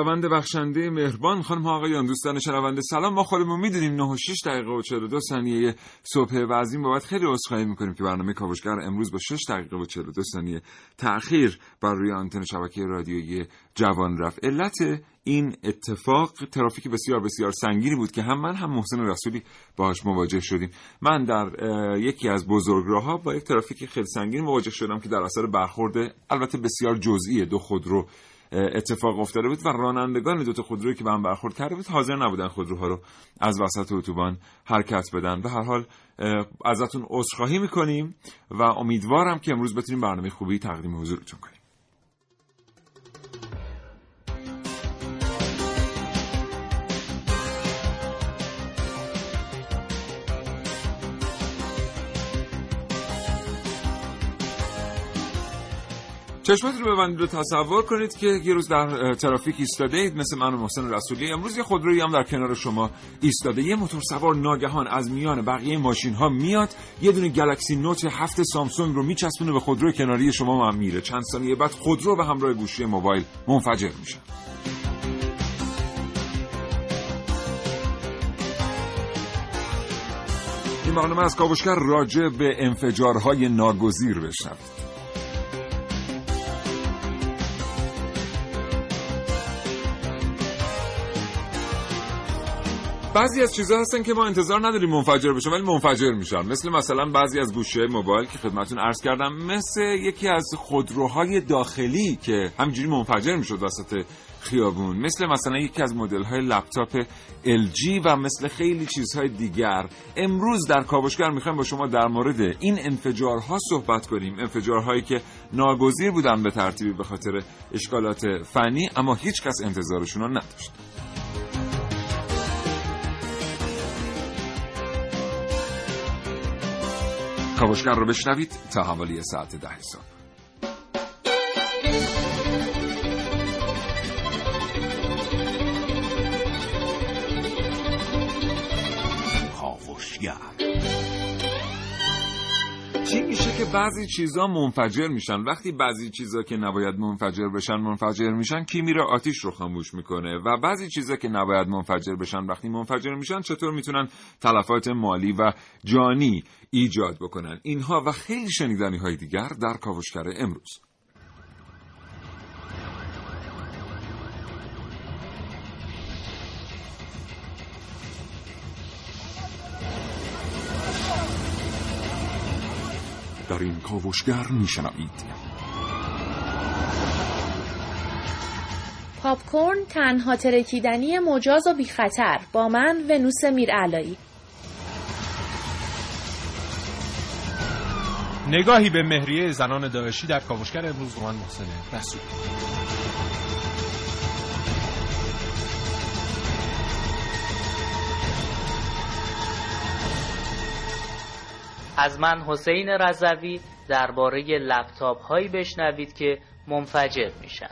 خداوند بخشنده مهربان. خانم آقایان دوستان شنونده سلام. ما خودمون می‌دونیم 9 و 6 دقیقه و 42 ثانیه صبح و از این بابت خیلی عذرخواهی می‌کنیم که برنامه کاوشگر امروز با 6 دقیقه و 42 ثانیه تأخیر بر روی آنتن شبکه رادیویی جوان رفت. علت این اتفاق ترافیک بسیار بسیار سنگینی بود که هم من هم محسن رسولی باهاش مواجه شدیم. من در یکی از بزرگراهها با یک ترافیک خیلی سنگین مواجه شدم که در اثر برخورد البته بسیار جزئی دو خودرو اتفاق افتاده بود و رانندگان دو تا خودرویی که به هم برخورد کرده بود حاضر نبودن خودروها رو از وسط اتوبان حرکت بدن. به هر حال ازتون عذرخواهی می‌کنیم و امیدوارم که امروز بتونیم برنامه خوبی تقدیم حضورتون کنیم. چشمتون رو ببندید و تصور کنید که یه روز در ترافیک ایستاده اید مثل من و محسن رسولی. امروز یه خودرویی هم در کنار شما ایستاده. یه موتور سوار ناگهان از میان بقیه ماشین ها میاد. یه دونه گلکسی نوت هفت سامسونگ رو میچسبونه به خودروی کناری شما هم میره. چند ثانیه بعد خودرو به همراه گوشی موبایل منفجر میشه. این برنامه از کاوشگر راجع به انفجارهای ناگزیر بشنوید. بعضی از چیزها هستن که ما انتظار نداریم منفجر بشن ولی منفجر میشن. مثل مثلا بعضی از گوشه موبایل که خدمتون عرض کردم مثل یکی از خودروهای داخلی که همینجوری منفجر می‌شد وسط خیابون. مثل مثلا یکی از مدل های لپتاپ LG و مثل خیلی چیزهای دیگر. امروز در کاوشگر می‌خوایم با شما در مورد این انفجارها صحبت کنیم. انفجارهایی که ناگزیر بودن به ترتیبی به خاطر اشکالات فنی اما هیچ کس انتظارشون نداشت. کاوشگر رو بشنوید تا حوالی ساعت ده صبح. کاوشگر. چی میشه که بعضی چیزا منفجر میشن؟ وقتی بعضی چیزا که نباید منفجر بشن منفجر میشن کی میره آتیش رو خاموش می‌کنه؟ و بعضی چیزا که نباید منفجر بشن وقتی منفجر میشن چطور می‌تونن تلفات مالی و جانی ایجاد بکنن؟ اینها و خیلی شنیدنی های دیگر در کاوشگر امروز. در این کاوشگر میشنوید. پاپکورن تنها ترکیدنی مجاز و بی خطر با من ونوس میرعلایی. نگاهی به مهریه زنان داعشی در کاوشگر امروز من محسن رسول. از من حسین رضوی درباره لپتاپ هایی بشنوید که منفجر میشن.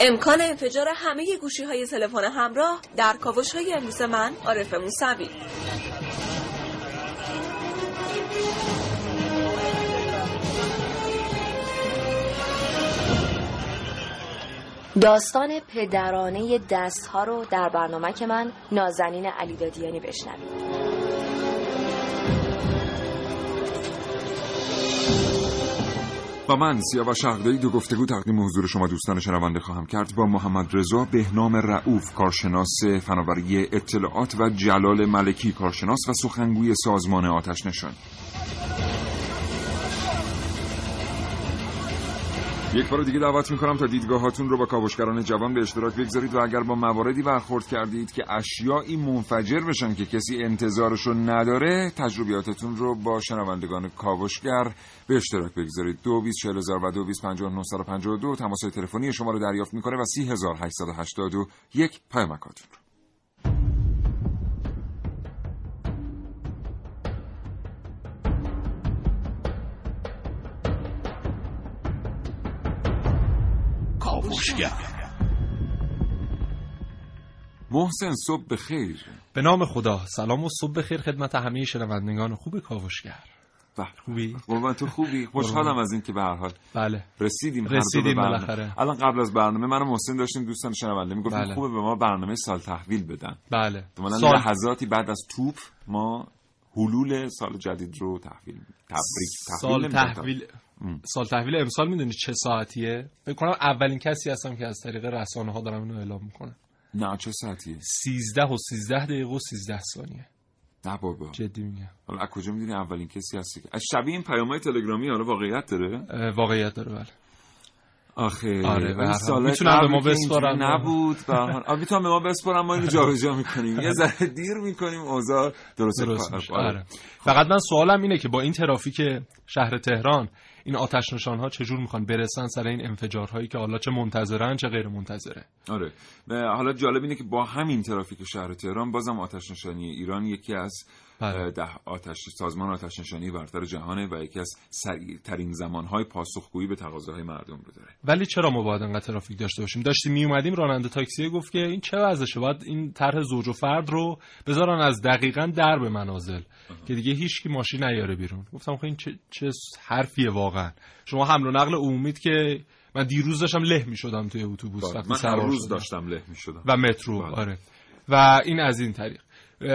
امکان انفجار همه گوشی های تلفن همراه در کاوش های امروز من عارف موسوی داستان پدرانه دست ها رو در برنامه که من نازنین علیدادیانی بشنوید. و من سیاوش شغدایی دو گفتگو تقدیم حضور شما دوستان شنونده خواهم کرد. با محمد رضا بهنام رعوف کارشناس فناوری اطلاعات و جلال ملکی کارشناس و سخنگوی سازمان آتش نشان یک بار دیگه دعوت می‌کنم تا دیدگاهاتون رو با کاوشگران جوان به اشتراک بگذارید و اگر با مواردی برخورد کردید که اشیایی منفجر بشن که کسی انتظارش رو نداره تجربیاتتون رو با شنوندگان کاوشگر به اشتراک بگذارید. دو بیست چهل هزار و دو بیست پنجاه نهصد و پنجاه و دو. تماس تلفنی شما رو دریافت می‌کنه و سی هزار هشتصد و هشتاد و یک پیامکاتون رو. کاوشگر محسن صبح بخیر به نام خدا سلام و صبح بخیر خدمت همه شنوندگان خوب کاوشگر بله. خوبی قربان تو خوبی خوشحالم از اینکه به هر حال بله رسیدیم رسیدیم. بالاخره. الان قبل از برنامه من و محسن داشتیم دوستان شنونده می‌گفتیم بله. خوبه به ما برنامه سال تحویل بدن بله سال لحظاتی بعد از توپ ما حلول سال جدید رو تحویل تبریک سال تحویل نمی‌کنم. تحویل. سال تحویل امسال می‌دونی چه ساعتیه؟ فکر کنم اولین کسی هستم که از طریق رسانه ها دارم اینو اعلام می‌کنم. نه چه ساعتیه؟ 13 و 13 دقیقه و 13 ثانیه. نه بابا. جدی میگم. حالا از کجا می‌دونی اولین کسی هستی که؟ از شبیه این پیام‌های تلگرامی حالا واقعیت داره؟ واقعیت داره بله. آخه آره، به می‌تونم به ما بسپارن. نبود به هر می‌تونم به ما بسپارم ما اینو جابجا می‌کنیم. یه ذره دیر می‌کنیم اوضاع درست درست. آره. آره. فقط من سوالم اینه که با این ترافیک شهر تهران این آتش نشان ها چجور می‌خوان برسن سر این انفجارهایی که حالا چه منتظرن چه غیر منتظره؟ آره. و حالا جالب اینه که با همین ترافیک شهر تهران بازم آتش نشانی ایران یکی از بله. ده آتش سازمان آتش نشانی برتر جهانه و یکی از سریعترین زمانهای پاسخگویی به تقاضاهای مردم رو داره. ولی چرا ما باید انقدر ترافیک داشته باشیم؟ داشتیم می اومدیم راننده تاکسی گفت که این چه وضعشه؟ باید این طرح زوج و فرد رو بذارن از دقیقا در به منازل که دیگه هیچ کی ماشین نیاره بیرون. گفتم خب این چه, چه حرفیه واقعا. شما حمل و نقل عمومیت که من دیروز داشتم له می شدم توی اتوبوس وقتی من هر روز شدم. داشتم له می‌شدم. و مترو بله. آره. و این از این طریق.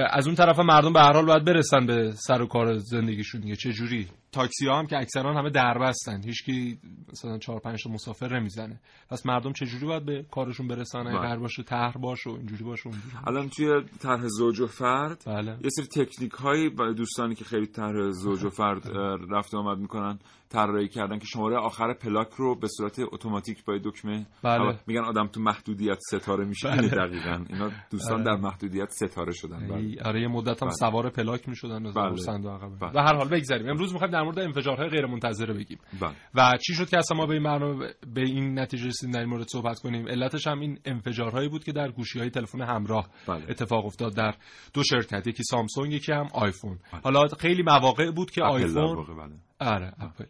از اون طرف مردم به هر حال باید برسن به سر و کار زندگیشون دیگه. چه جوری؟ تاکسی ها هم که اکثرا همه دربستن هیچکی مثلا چهار پنج تا مسافر نمی‌زنه پس مردم چه جوری باید به کارشون برسن بله. قرار باشه طرح باشه و اینجوری باشه و اونجوری الان توی طرح زوج و فرد بله یه سری تکنیک هایی برای دوستانی که خیلی طرح زوج و فرد اه، رفت و آمد می‌کنن طراحی کردن که شماره آخر پلاک رو به صورت اتوماتیک با دکمه بله. میگن آدم تو محدودیت ستاره میشه بله. دقیقاً اینا دوستان آره. در محدودیت ستاره شدن بله. آره یه مدت هم بله. سوار پلاک می‌شدن بله. عقب بله. و هر حال بگذریم امروز می‌خوایم در مورد انفجارهای غیر منتظره بگیم بله. و چی شد که اصلا ما به این برنامه به این نتیجه رسیدیم در این مورد صحبت کنیم علتش هم این انفجارهایی بود که در گوشی های تلفن همراه بله. اتفاق افتاد در دو شرکت یکی سامسونگ یکی هم آیفون حالا خیلی مواقع بود که آیفون بله. آره اپل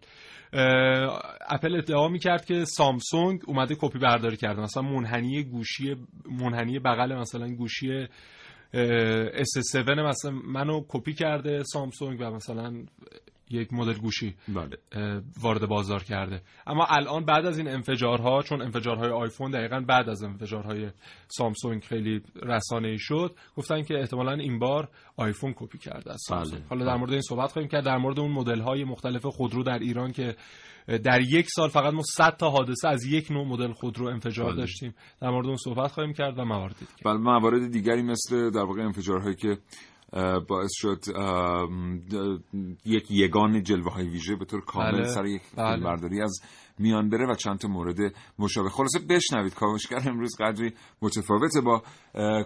اپل ادعا می‌کرد که سامسونگ اومده کپی برداری کرده مثلا منحنی گوشی منحنی بغل مثلا گوشی S7 مثلا منو کپی کرده سامسونگ و مثلا یک مدل گوشی بله. وارد بازار کرده اما الان بعد از این انفجارها چون انفجارهای آیفون دقیقا بعد از انفجارهای سامسونگ خیلی رسانه ای شد گفتن که احتمالا این بار آیفون کپی کرده از سامسونگ بله. حالا در مورد این صحبت خواهیم کرد در مورد اون مدل های مختلف خودرو در ایران که در یک سال فقط ما 100 تا حادثه از یک نوع مدل خودرو انفجار بله. داشتیم در مورد اون صحبت خواهیم کرد و موارد دیگه بله موارد دیگری مثل در واقع انفجارهایی که باعث شد یک یگان جلوه های ویژه به طور کامل بله. سر یک بله. فیلمبرداری از میان بره و چند تا مورد مشابه خلاصه بشنوید کاوشگر امروز قدری متفاوته با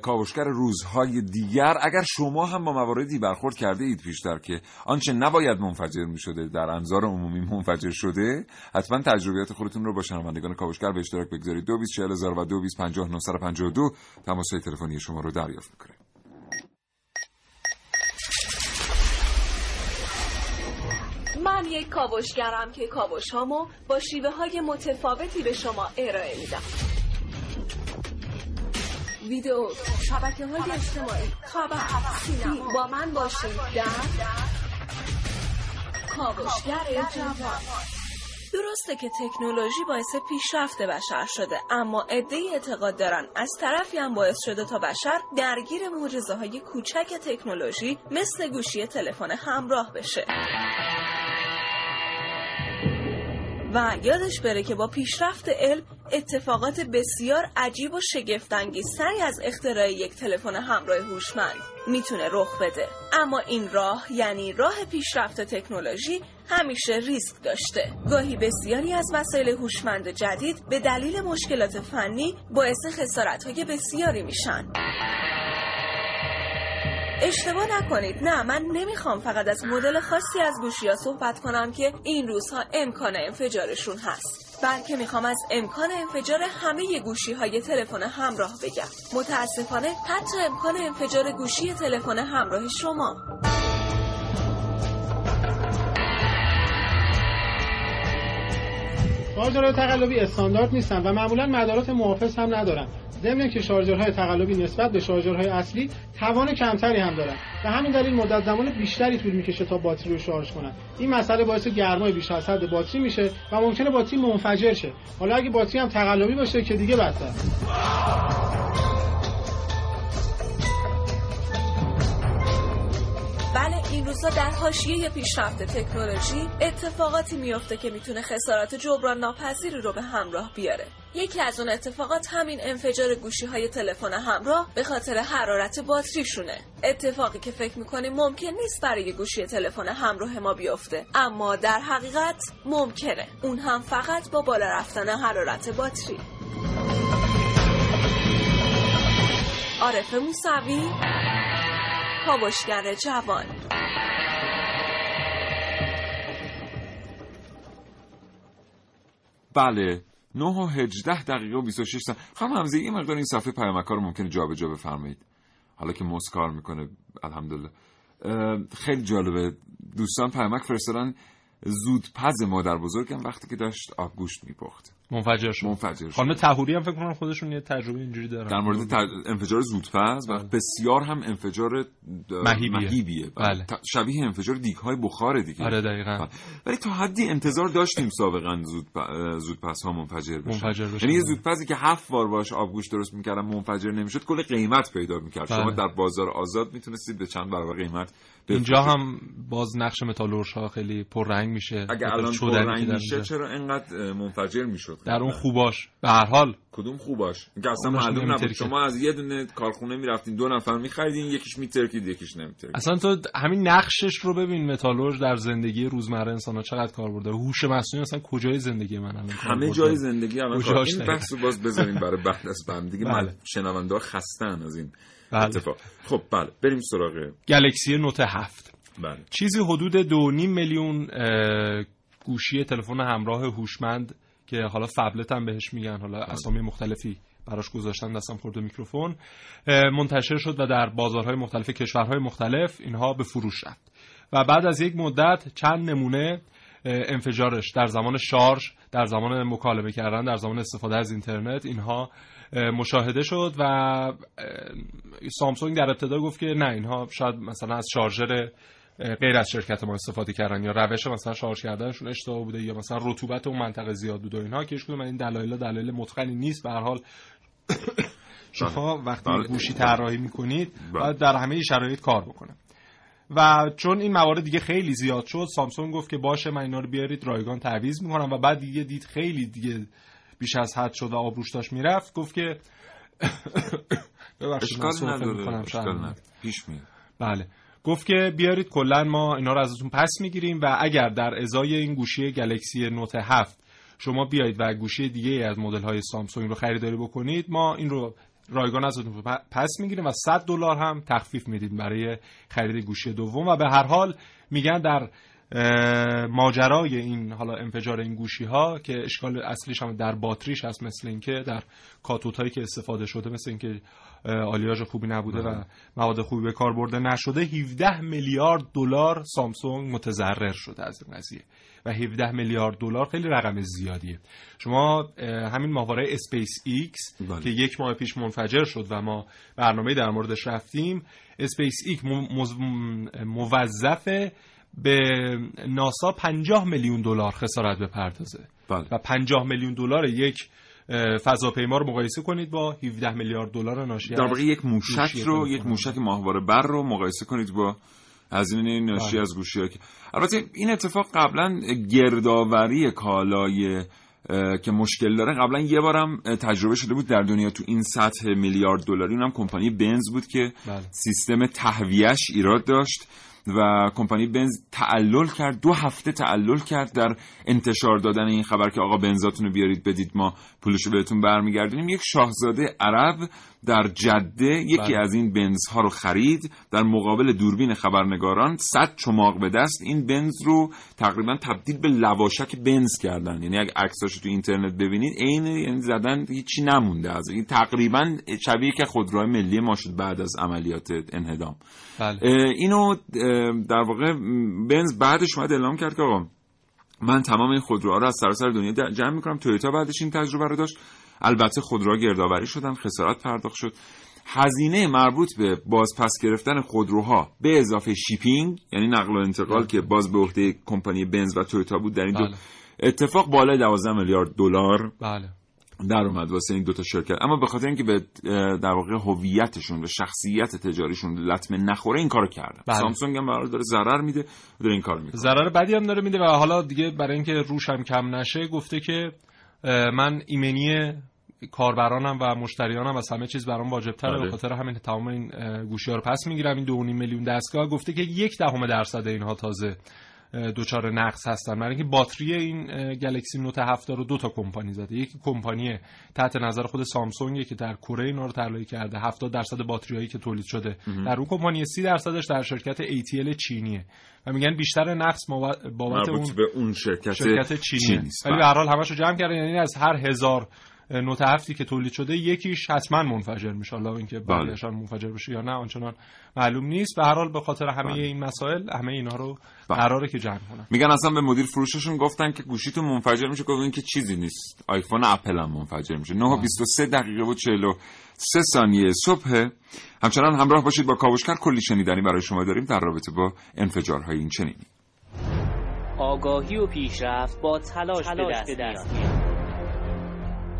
کاوشگر روزهای دیگر اگر شما هم با مواردی برخورد کرده اید پیشتر که آنچه نباید منفجر می شده در انظار عمومی منفجر شده حتما تجربیات خودتون رو با شنوندگان کاوشگر به اشتراک بگذارید دو بیست چهل هزار و دو بیست پنجاه نهصد و پنجاه و دو تماس های تلفنی شما رو دریافت می‌کنه من یک کاوشگرم که کاوش هامو با شیوه های متفاوتی به شما ارائه میدم. ویدیو شبکه های اجتماعی خبر سینما. با من باشید در کاوشگر جوان. درسته که تکنولوژی باعث پیشرفت بشر شده اما عدهای اعتقاد دارن از طرفی هم باعث شده تا بشر درگیر معجزه های کوچک تکنولوژی مثل گوشی تلفن همراه بشه. و یادش بره که با پیشرفت علم اتفاقات بسیار عجیب و شگفتانگیزتری از اختراع یک تلفن همراه هوشمند می‌تونه رخ بده. اما این راه یعنی راه پیشرفت تکنولوژی همیشه ریسک داشته. گاهی بسیاری از وسایل هوشمند جدید به دلیل مشکلات فنی باعث خسارتهای بسیاری میشن. اشتباه نکنید. نه من نمی‌خوام فقط از مدل خاصی از گوشی ها صحبت کنم که این روزها امکان انفجارشون هست. بلکه می‌خوام از امکان انفجار همه گوشی های تلفن همراه بگم. متاسفانه حتی امکان انفجار گوشی تلفن همراه شما. شارژرهای تقلبی استاندارد نیستن و معمولا مدارات محافظ هم ندارن. ضمن که شارژرهای تقلبی نسبت به شارژرهای اصلی توان کمتری هم دارن. و همین دلیل مدت زمان بیشتری طول می‌کشه تا باتری رو شارژ کنن. این مسئله باعث گرمای بیش از حد باتری میشه و ممکنه باتری منفجر شه. حالا اگه باتری هم تقلبی باشه که دیگه بدتر. بله این روزا در حاشیه پیشرفت تکنولوژی اتفاقاتی میفته که می‌تونه خسارات جبران ناپذیری رو به همراه بیاره. یکی از اون اتفاقات همین انفجار گوشی های تلفن همراه به خاطر حرارت باتریشونه. اتفاقی که فکر می‌کنیم ممکن نیست برای گوشی تلفن همراه ما بیفته اما در حقیقت ممکنه. اون هم فقط با بالا رفتن حرارت باتری. عارف موسوی؟ کاوشگر جوان. بله 9 و 18 دقیقه و 26 ثانیه. خانم همزه یه مقدار این صفحه پیامک رو ممکنه جابجا بفرمایید. حالا که موس کار می‌کنه الحمدلله. خیلی جالبه. دوستان پیامک فرستادن. زود پز مادر بزرگم وقتی که داشت آبگوشت میپخت. منفجر شد. منفجر شد. خانم تهوری هم فکر کنم خودشون یه تجربه اینجوری دارن. در مورد تر... انفجار زودپز و بسیار هم انفجار مهیبیه, مهیبیه. بله. شبیه انفجار دیگ های بخاره دیگه. آره دقیقاً. ولی تا حدی انتظار داشتیم سابقا زود زودپز ها منفجر بشن. منفجر بشن. یعنی یه زودپزی که هفت بار باش آبگوشت درست می‌کردن منفجر نمی‌شد کل قیمت پیدا می‌کرد. بله. شما در بازار آزاد می‌تونستید به چند برابر قیمت اینجا هم باز نقش متالورش ها خیلی پررنگ میشه. اگه الان پررنگ میشه چرا اینقدر منفجر می‌شد؟ در اون خوباش. به هر حال. کدوم خوباش؟ اینکه اصلا معلوم نبود. شما از یه دونه کارخونه می‌رفتین دو نفر میخریدین یکیش میترکید یکیش نمیترکید. اصلا تو همین نقشش رو ببین متالورژ در زندگی روزمره انسان ها چقدر کار برده. هوش مصنوعی اصلا کجای زندگی من الان همه جای زندگی الان این بحث باز بذاریم برای بعد از بند. دیگه بله. شنونده خستن از این. بله. اتفاق. خب بله. بریم سراغ گلکسی نوت هفت. بله. چیزی حدود دو نیم میلیون گوشی تلفن همراه هوشمند که حالا phablet هم بهش میگن حالا اسامی مختلفی براش گذاشتن دستم خورده میکروفون. منتشر شد و در بازارهای مختلف کشورهای مختلف اینها به فروش رفت. و بعد از یک مدت چند نمونه انفجارش در زمان شارژ در زمان مکالمه کردن در زمان استفاده از اینترنت اینها مشاهده شد و سامسونگ در ابتدا گفت که نه اینها شاید مثلا از شارژر غیر از شرکت ما استفاده کردن یا روش مثلا شارژ کردنشون اشتباه بوده یا مثلا رطوبت اون منطقه زیاد بوده و اینها. که من این دلایل دلایل متقنی نیست. به هر حال شما وقتی گوشی طراحی می‌کنید باید در همه شرایط کار بکنه. و چون این موارد دیگه خیلی زیاد شد سامسونگ گفت که باشه من اینا رو بیارید رایگان تعویض می‌کنم و بعد دیگه دید خیلی دیگه بیش از حد شد و آبروش داشت می‌رفت گفت که ببخشید نداره پیش میاد. بله. گفت که بیارید کلا ما اینا رو ازتون پس می‌گیریم و اگر در ازای این گوشی گلکسی نوت 7 شما بیایید و گوشی دیگه از مدل های سامسونگ رو خریداری بکنید ما این رو رایگان ازتون پس می‌گیریم و 100 دلار هم تخفیف میدیم برای خرید گوشی دوم. و به هر حال میگن در ماجرای این حالا انفجار این گوشی ها که اشکال اصلیش هم در باتریش هست مثل اینکه در کاتوت هایی که استفاده شده مثل اینکه آلیاژ خوبی نبوده و مواد خوبی به کار برده نشده 17 میلیارد دلار سامسونگ متضرر شده از این قضیه و 17 میلیارد دلار خیلی رقم زیادیه شما همین ماهواره اسپیس ایکس بله. که یک ماه پیش منفجر شد و ما برنامه در موردش رفتیم اسپیس ایکس موظف به ناسا 50 میلیون دلار خسارت بپردازه. بله. و 50 میلیون دلار یک فضاپیما رو مقایسه کنید با 17 میلیارد دلار ناشی در واقع یک موشک رو یک موشک ماهواره بر رو مقایسه کنید با هزینه ناشی از گوشی که البته این اتفاق قبلا گردآوری کالای که مشکل داره. قبلا یه بارم تجربه شده بود در دنیا تو این سطح میلیارد دلاری. اونم کمپانی بنز بود که بله. سیستم تهویهش ایراد داشت. و کمپانی بنز تعلل کرد دو هفته تعلل کرد در انتشار دادن این خبر که آقا بنزاتون رو بیارید بدید ما پولش رو بهتون برمیگردونیم. یک شاهزاده عرب در جده یکی بله. از این بنز ها رو خرید. در مقابل دوربین خبرنگاران صد چماق به دست این بنز رو تقریبا تبدیل به لواشک بنز کردن. یعنی اگه عکساش تو اینترنت ببینید عین یعنی زدن هیچی نمونده از این. تقریبا شبیه که خودروهای ملی ما شد بعد از عملیات انهدام. بله. اینو در واقع بنز بعدش اومد اعلام کرد که آقا من تمام این خودروها رو از سراسر دنیا جمع می‌کنم. تویوتا بعدش این تجربه رو داشت. البته خودروها گردآوری شدن خسارت پرداخت شد. هزینه مربوط به بازپس گرفتن خودروها به اضافه شیپینگ یعنی نقل و انتقال که باز به عهده کمپانی بنز و تویوتا بود در این دو بله. اتفاق بالای 12 میلیارد دلار بله. در اومد واسه این دوتا شرکت. اما به خاطر اینکه به در واقع هویتشون و شخصیت تجاریشون لطمه نخوره این کارو کردن. بله. سامسونگ هم برای داره ضرر میده داره این کارو می‌کنه. ضرر بدی هم داره میده و حالا دیگه برای اینکه روش هم کم نشه گفته که من ایمنی کاربرانم و مشتریانم و همه چیز برام واجب تره بله. به خاطر همین تمام این گوشی ها رو پس می‌گیرم این 2.5 میلیون دستگاه گفته که یک دهم درصد اینها تازه دچار نقص هستن. برای اینکه باتری این گلکسی نوت 7 رو دو تا کمپانی زده. یکی کمپانی تحت نظر خود سامسونگ که در کره اینا رو طراحی کرده. 70 درصد باتریایی که تولید شده. در اون کمپانی 30 درصدش در شرکت ATL چینیه. و میگن بیشتر نقص بابت اون به اون شرکت, شرکت چینیه. ولی بله. به هر حال همشو جمع کردن. یعنی از هر هزار نوت هفتی که تولید شده یکیش حتما منفجر میشه. حالا اینکه بله. بقیه‌شان منفجر بشه یا نه آنچنان معلوم نیست. به هر حال به خاطر همه بله. این مسائل همه اینا رو بله. قراره که جمع کنن. میگن اصلا به مدیر فروششون گفتن که گوشیتون منفجر میشه گفتن که چیزی نیست. آیفون اپل هم منفجر میشه. 9 و 23 دقیقه و 43 ثانیه صبح. همچنان همراه باشید با کاوشگر. کلی شنیدنی برای شما داریم در رابطه با انفجارهای این چنینی آگاهی و پیشرفت با تلاش, به دست, میاد.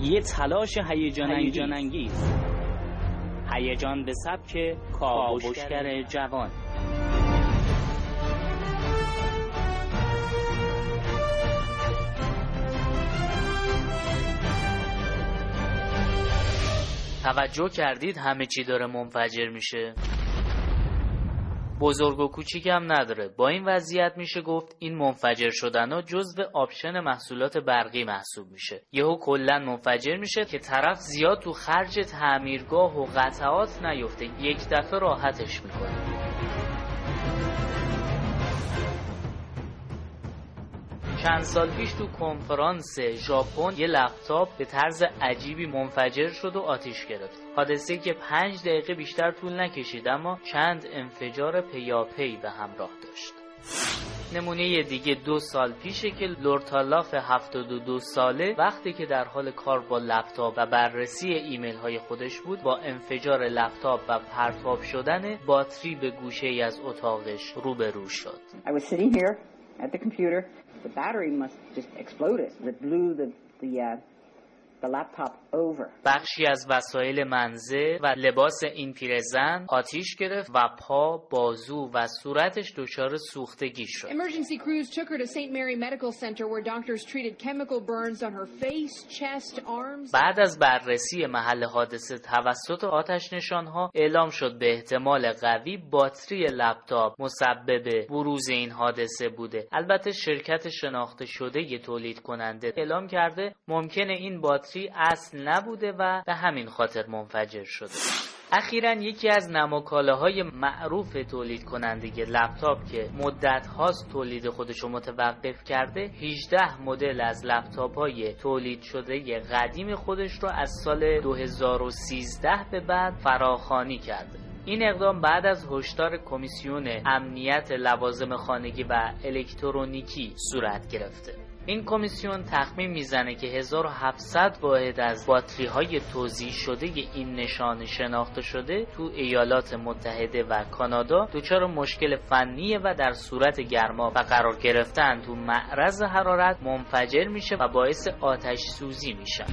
یه تلاش هیجان انگیز. هیجان به سبک کاوشگر جوان. توجه کردید همه چی داره منفجر میشه. بزرگ و کوچیک هم نداره. با این وضعیت میشه گفت این منفجر شدن ها جزو آپشن محصولات برقی محسوب میشه. یهو کلا منفجر میشه که طرف زیاد تو خرج تعمیرگاه و قطعات نیفته. یک دفعه راحتش می‌کنه. چند سال پیش تو کنفرانس ژاپن یه لپتاپ به طرز عجیبی منفجر شد و آتیش گرفت حادثه که پنج دقیقه بیشتر طول نکشید اما چند انفجار پیاپی به همراه داشت نمونه دیگه دو سال پیشه که لورتالاف 72 ساله وقتی که در حال کار با لپتاپ و بررسی ایمیل های خودش بود با انفجار لپتاپ و پرتاب شدن باتری به گوشه ای از اتاقش روبرو شد. The battery must just exploded. It blew the the uh. بخشی از وسایل منزل و لباس این پیرزن آتیش گرفت و پا، بازو و صورتش دچار سوختگی شد. Emergency crews took her to St. Mary Medical Center where doctors treated chemical burns on her face, chest, arms. بعد از بررسی محل حادثه توسط آتش نشانها اعلام شد به احتمال قوی باتری لپتاپ مسبب بروز این حادثه بوده البته شرکت شناخته شده ی تولید کننده اعلام کرده ممکنه این باتری اصل نبوده و به همین خاطر منفجر شده. اخیرا یکی از نماکالاهای معروف تولید کننده لپتاپ که مدت هاست تولید خودش رو متوقف کرده 18 مدل از لپتاپ های تولید شده قدیم خودش رو از سال 2013 به بعد فراخانی کرده. این اقدام بعد از هشدار کمیسیون امنیت لوازم خانگی و الکترونیکی صورت گرفته. این کمیسیون تخمین می‌زنه که 1700 واحد از باتری های توزیع شده این نشان شناخته شده تو ایالات متحده و کانادا دچار مشکل فنیه و در صورت گرما و قرار گرفتن تو معرض حرارت منفجر میشه و باعث آتش سوزی میشه.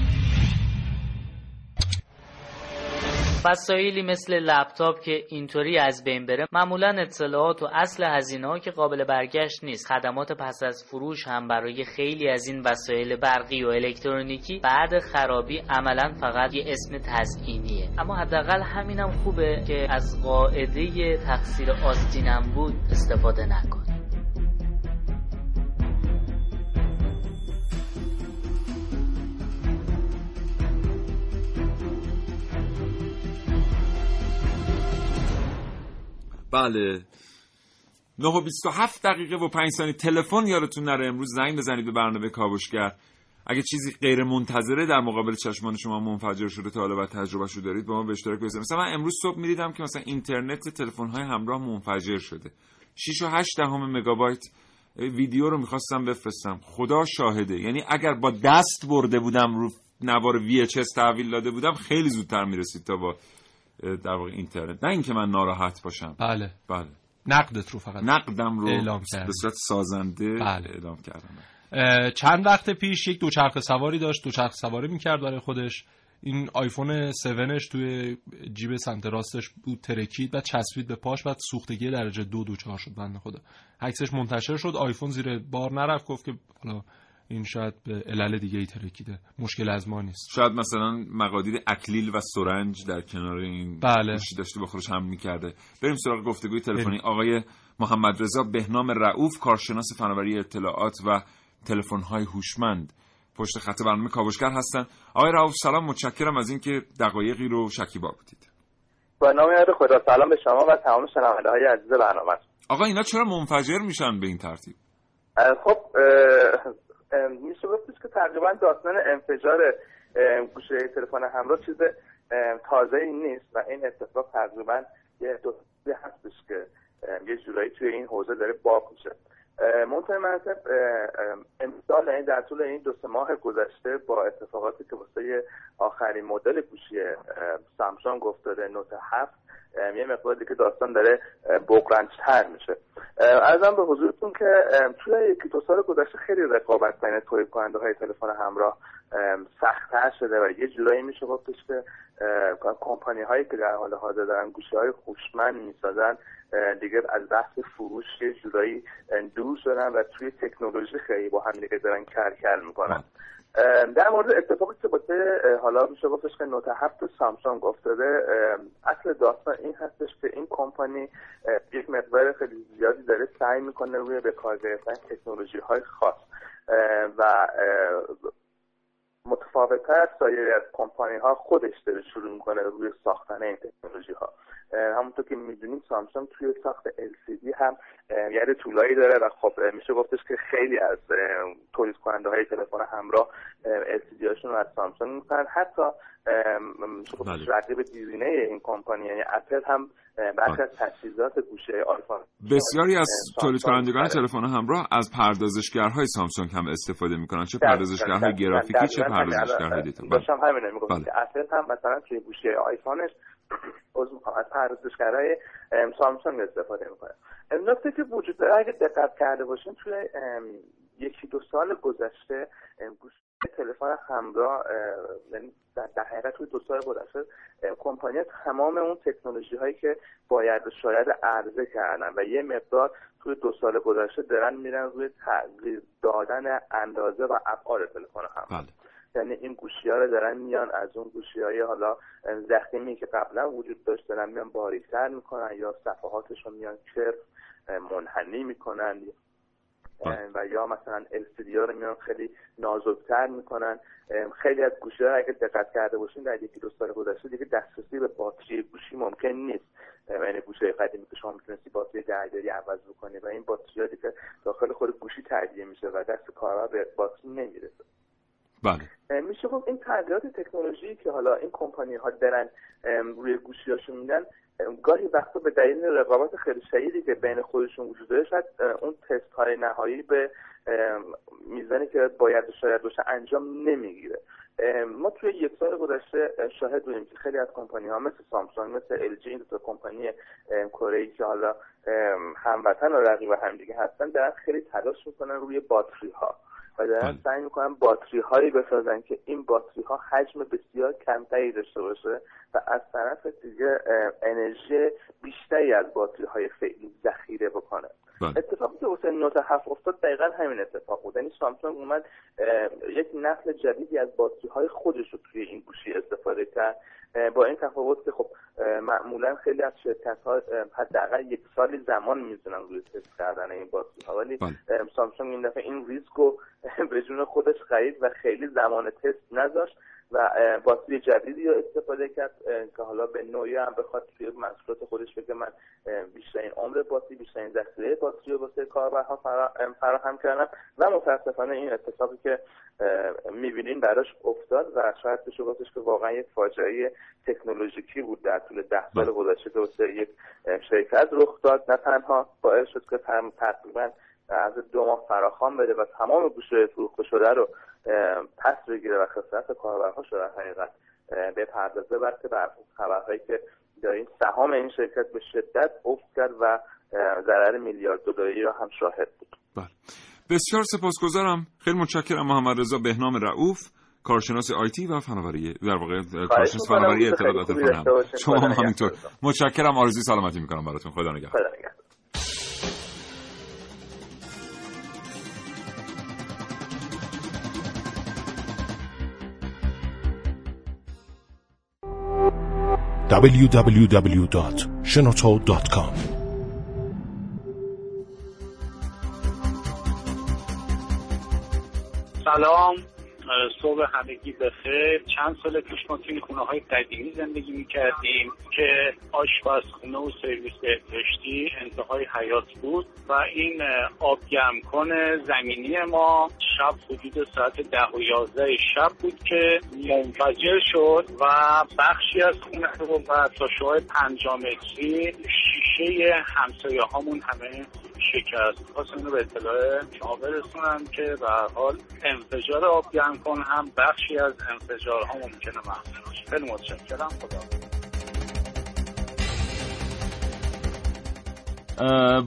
وسایلی مثل لپتاپ که اینطوری از بین بره معمولا اطلاعات و اصل هزینه ها که قابل برگشت نیست. خدمات پس از فروش هم برای خیلی از این وسایل برقی و الکترونیکی بعد خرابی عملا فقط یه اسم تزئینیه. اما حداقل همینم خوبه که از قاعده تقصیر آستینم بود استفاده نکن. بله. 9 و 27 دقیقه و 5 ثانیه. تلفن یادتون نره. امروز زنگ بزنید به برنامه کاوشگر. اگه چیزی غیر منتظره در مقابل چشمان شما منفجر شده تا حالا و شو دارید با ما به اشتراک بذارید. مثلا من امروز صبح می‌دیدم که مثلا اینترنت تلفن های همراه منفجر شده. 6 و 8 دهم مگابایت ویدیو رو می‌خواستم بفرستم. خدا شاهده. یعنی اگر با دست برده بودم رو نوار VHS تحویل داده بودم خیلی زودتر می‌رسید تا با در واقع اینترنت. نه اینکه من ناراحت باشم. بله. بله. نقدت رو فقط نقدم رو اعلام به. صورت سازنده بله. اعلام کردم. چند وقت پیش یک دوچرخه سواری داشت. دوچرخه سواری می‌کرد برای خودش. این آیفون 7ش توی جیب سمت راستش بود ترکید و چسبید به پاش بعد سوختگی درجه دو دوچار شد. بنده خدا. عکسش منتشر شد. آیفون زیر بار نرفت گفت که حالا این شاید به علل دیگه ای ترکیده. مشکل از ما نیست. شاید مثلا مقادیر اکلیل و سرنج در کنار این بله. گوشی داشته با خودش هم می‌کرده. بریم سراغ گفتگوی تلفنی. آقای محمد رضا بهنام رعوف کارشناس فناوری اطلاعات و تلفن های هوشمند. پشت خط برنامه کاوشگر هستن. آقای رعوف سلام. متشکرم از اینکه دقایقی رو شکیبا بودید با نام یاد خدا. سلام به شما و تمام شنونده های عزیز برنامه. آقا اینا چرا منفجر میشن به این ترتیب؟ خب میشه گفتش که تقریبا داستان انفجار گوشه تلفن همراه چیز تازه ای نیست و این اتفاق تقریبا یه دو هستش که یه جورایی توی این حوزه داره باق میشه. منطقه منصب امسال این در طول این دو سه ماه گذشته با اتفاقاتی که واسه آخرین مدل گوشی سامسونگ افتاده نوت هفت یه مقدار دیگه داستان داره بغرنجتر میشه. ارزم به حضورتون که توی یکی دو سال گذشته خیلی رقابت بین تولید کننده های تلفن همراه اه، سختتر شده و یه جورایی میشه گفتش که کمپانی هایی که در حال حاضر دارن گوشی های خوشمند می‌سازن دیگه از بحث فروش یه جورایی دور شدن و توی تکنولوژی خیلی با هم دیگه دارن کر کر می‌کنن در مورد اتفاقی که اه، حالا میشه گفتش که نوت هفت سامسونگ افتاده. اصل داستان این هستش که این کمپانی یک مقدار خیلی زیادی داره سعی می‌کنه روی به کار گرفتن تکنولوژی های خاص و متفاوتتر از سایر از کمپانی ها خودش داره شروع می‌کنه روی ساختن این تکنولوژی ها همونطور که می‌دونیم سامسونگ توی ساخت LCD هم یه طولایی داره و خب میشه گفتش که خیلی از تولید کننده های تلفن همراه اه، LCD هاشون رو از سامسونگ می‌کنن. حتی گفتش بله. رقیب دیرینه این کمپانی یعنی اپل هم برخی از تجهیزات گوشی آیفون بسیاری از تولید کنندگان بله. تلفن همراه از پردازشگرهای سامسونگ هم استفاده می‌کنن چه پردازشگرهای گرافیکی چه. پردازشگرهای دیتا بله. داشتم همین می‌گفتم. که اپل هم مثلا توی گوشی آیفونش از پردازشگرهای ام، سامسونگ استفاده می‌کنه نکته که وجود داره اگه دقت کرده باشین توی یکی دو سال گذشته ام، گوشی تلفن همراه اه، یعنی در حقیقت توی دو سال گذشته کمپانی تمام اون تکنولوژی هایی که باید شاید عرضه کردن و یه مقدار توی دو سال گذشته دارن میرن روی تغییر دادن اندازه و ابعاد تلفن همراه بله. یعنی این گوشی ها رو دارن میان از اون گوشی های حالا زخیمی که قبلا وجود داشت دارن میان باریکتر می‌کنن یا صفحاتش رو میان کرف منحنی می‌کنن و یا مثلا LCD رو میان خیلی نازکتر می‌کنن. خیلی از گوشی ها اگه دقت کرده باشین در یکی دو سال گذشته دیگه دسترسی به باتری گوشی ممکن نیست. یعنی گوشی قدیمی که شما می‌تونستی باتری دریایی عوض بکنی و این باتری ها دیگه داخل خود گوشی تهیه میشه و دست کاربر به باتری نمی‌رسه. بله. میشه گفت این تغییرات تکنولوژی که حالا این کمپانی ها دارن روی گوشی هاشون میدن گاهی وقتا به دلیل رقابت خیلی شدیدی که بین خودشون وجود داره شاید اون تست های نهایی به میزانی که باید شاید باشه انجام نمی‌گیره. ما توی یک سال گذشته اه، شاهد بودیم که خیلی از کمپانی ها مثل سامسونگ مثل ال جی دو کمپانی کره ای که حالا هموطن و رقیب همدیگه هستن دارن خیلی تلاش می‌کنن روی باتری ها و دارن بله. سعی می‌کنن باتری هایی بسازن که این باتری ها حجم بسیار کمتری داشته باشه و از طرف دیگه انرژی بیشتری از باتری های فعلی ذخیره بکنه بله. اتفاقی که واسه نوت هفت افتاد دقیقا همین اتفاق بود یعنی سامسونگ اومد یک نسل جدیدی از باتری های خودش رو توی این گوشی استفاده کرد با این تفاوت که خب معمولا خیلی از شرکت ها حداقل یک سالی زمان می‌زنن روی تست کردن این باتری ها ولی بله. سامسونگ این دفعه این ریسک رو به جون خودش خرید و خیلی زمان تست نذاشت و باتری جدیدی رو استفاده کرد که حالا به نوعی هم بخواد توی محصولات خودش بگه من بیشترین عمر باتری بیشترین ذخیره باتری رو واسه کاربرها فرا- اه، فراهم کردن و متاسفانه این اتفاقی که می‌بینین براش افتاد و شاید بشه گفتش که واقعا یک فاجعه تکنولوژیکی بود در طول ده سال گذشته که واسه یک شرکت رخ داد. نه تنها باعث شد که تقریبا از دو ماه فراخوان بده و تمام گوشه فروخته شده رو پس بگیره و خسارت کاربرها شده در حقیقت. بپردازه بلکه بر خبرهایی که داریم سهام این شرکت به شدت افت کرد و ضرر میلیارد دلاری را هم شاهد بود. بسیار سپاسگزارم. خیلی متشکرم. محمد رضا بهنام رؤوف کارشناس آیتی و فناوری در واقع کارشناس. فناوری اطلاعات. شما هم همینطور. متشکرم. آرزوی سلامتی می‌کنم براتون. خدا نگهدار. www.shenoto.com سلام صبح همگی بخیر چند سال پیش ما توی خونه های قدیمی زندگی می‌کردیم که آشپزخونه و سرویس بهداشتی انتهای حیات بود و این آب کن زمینی ما شب حدود ساعت ده و یازده شب بود که منفجر شد و بخشی از خونه رو و تا شعاع پنجاه متری شیشه همسایه هامون همه شکست. خواستم به اطلاع شما برسونم که به هر حال انفجار آب کن هم بخشی از انفجارها ممکنه محسوب باشه. خیلی متشکرم. خدا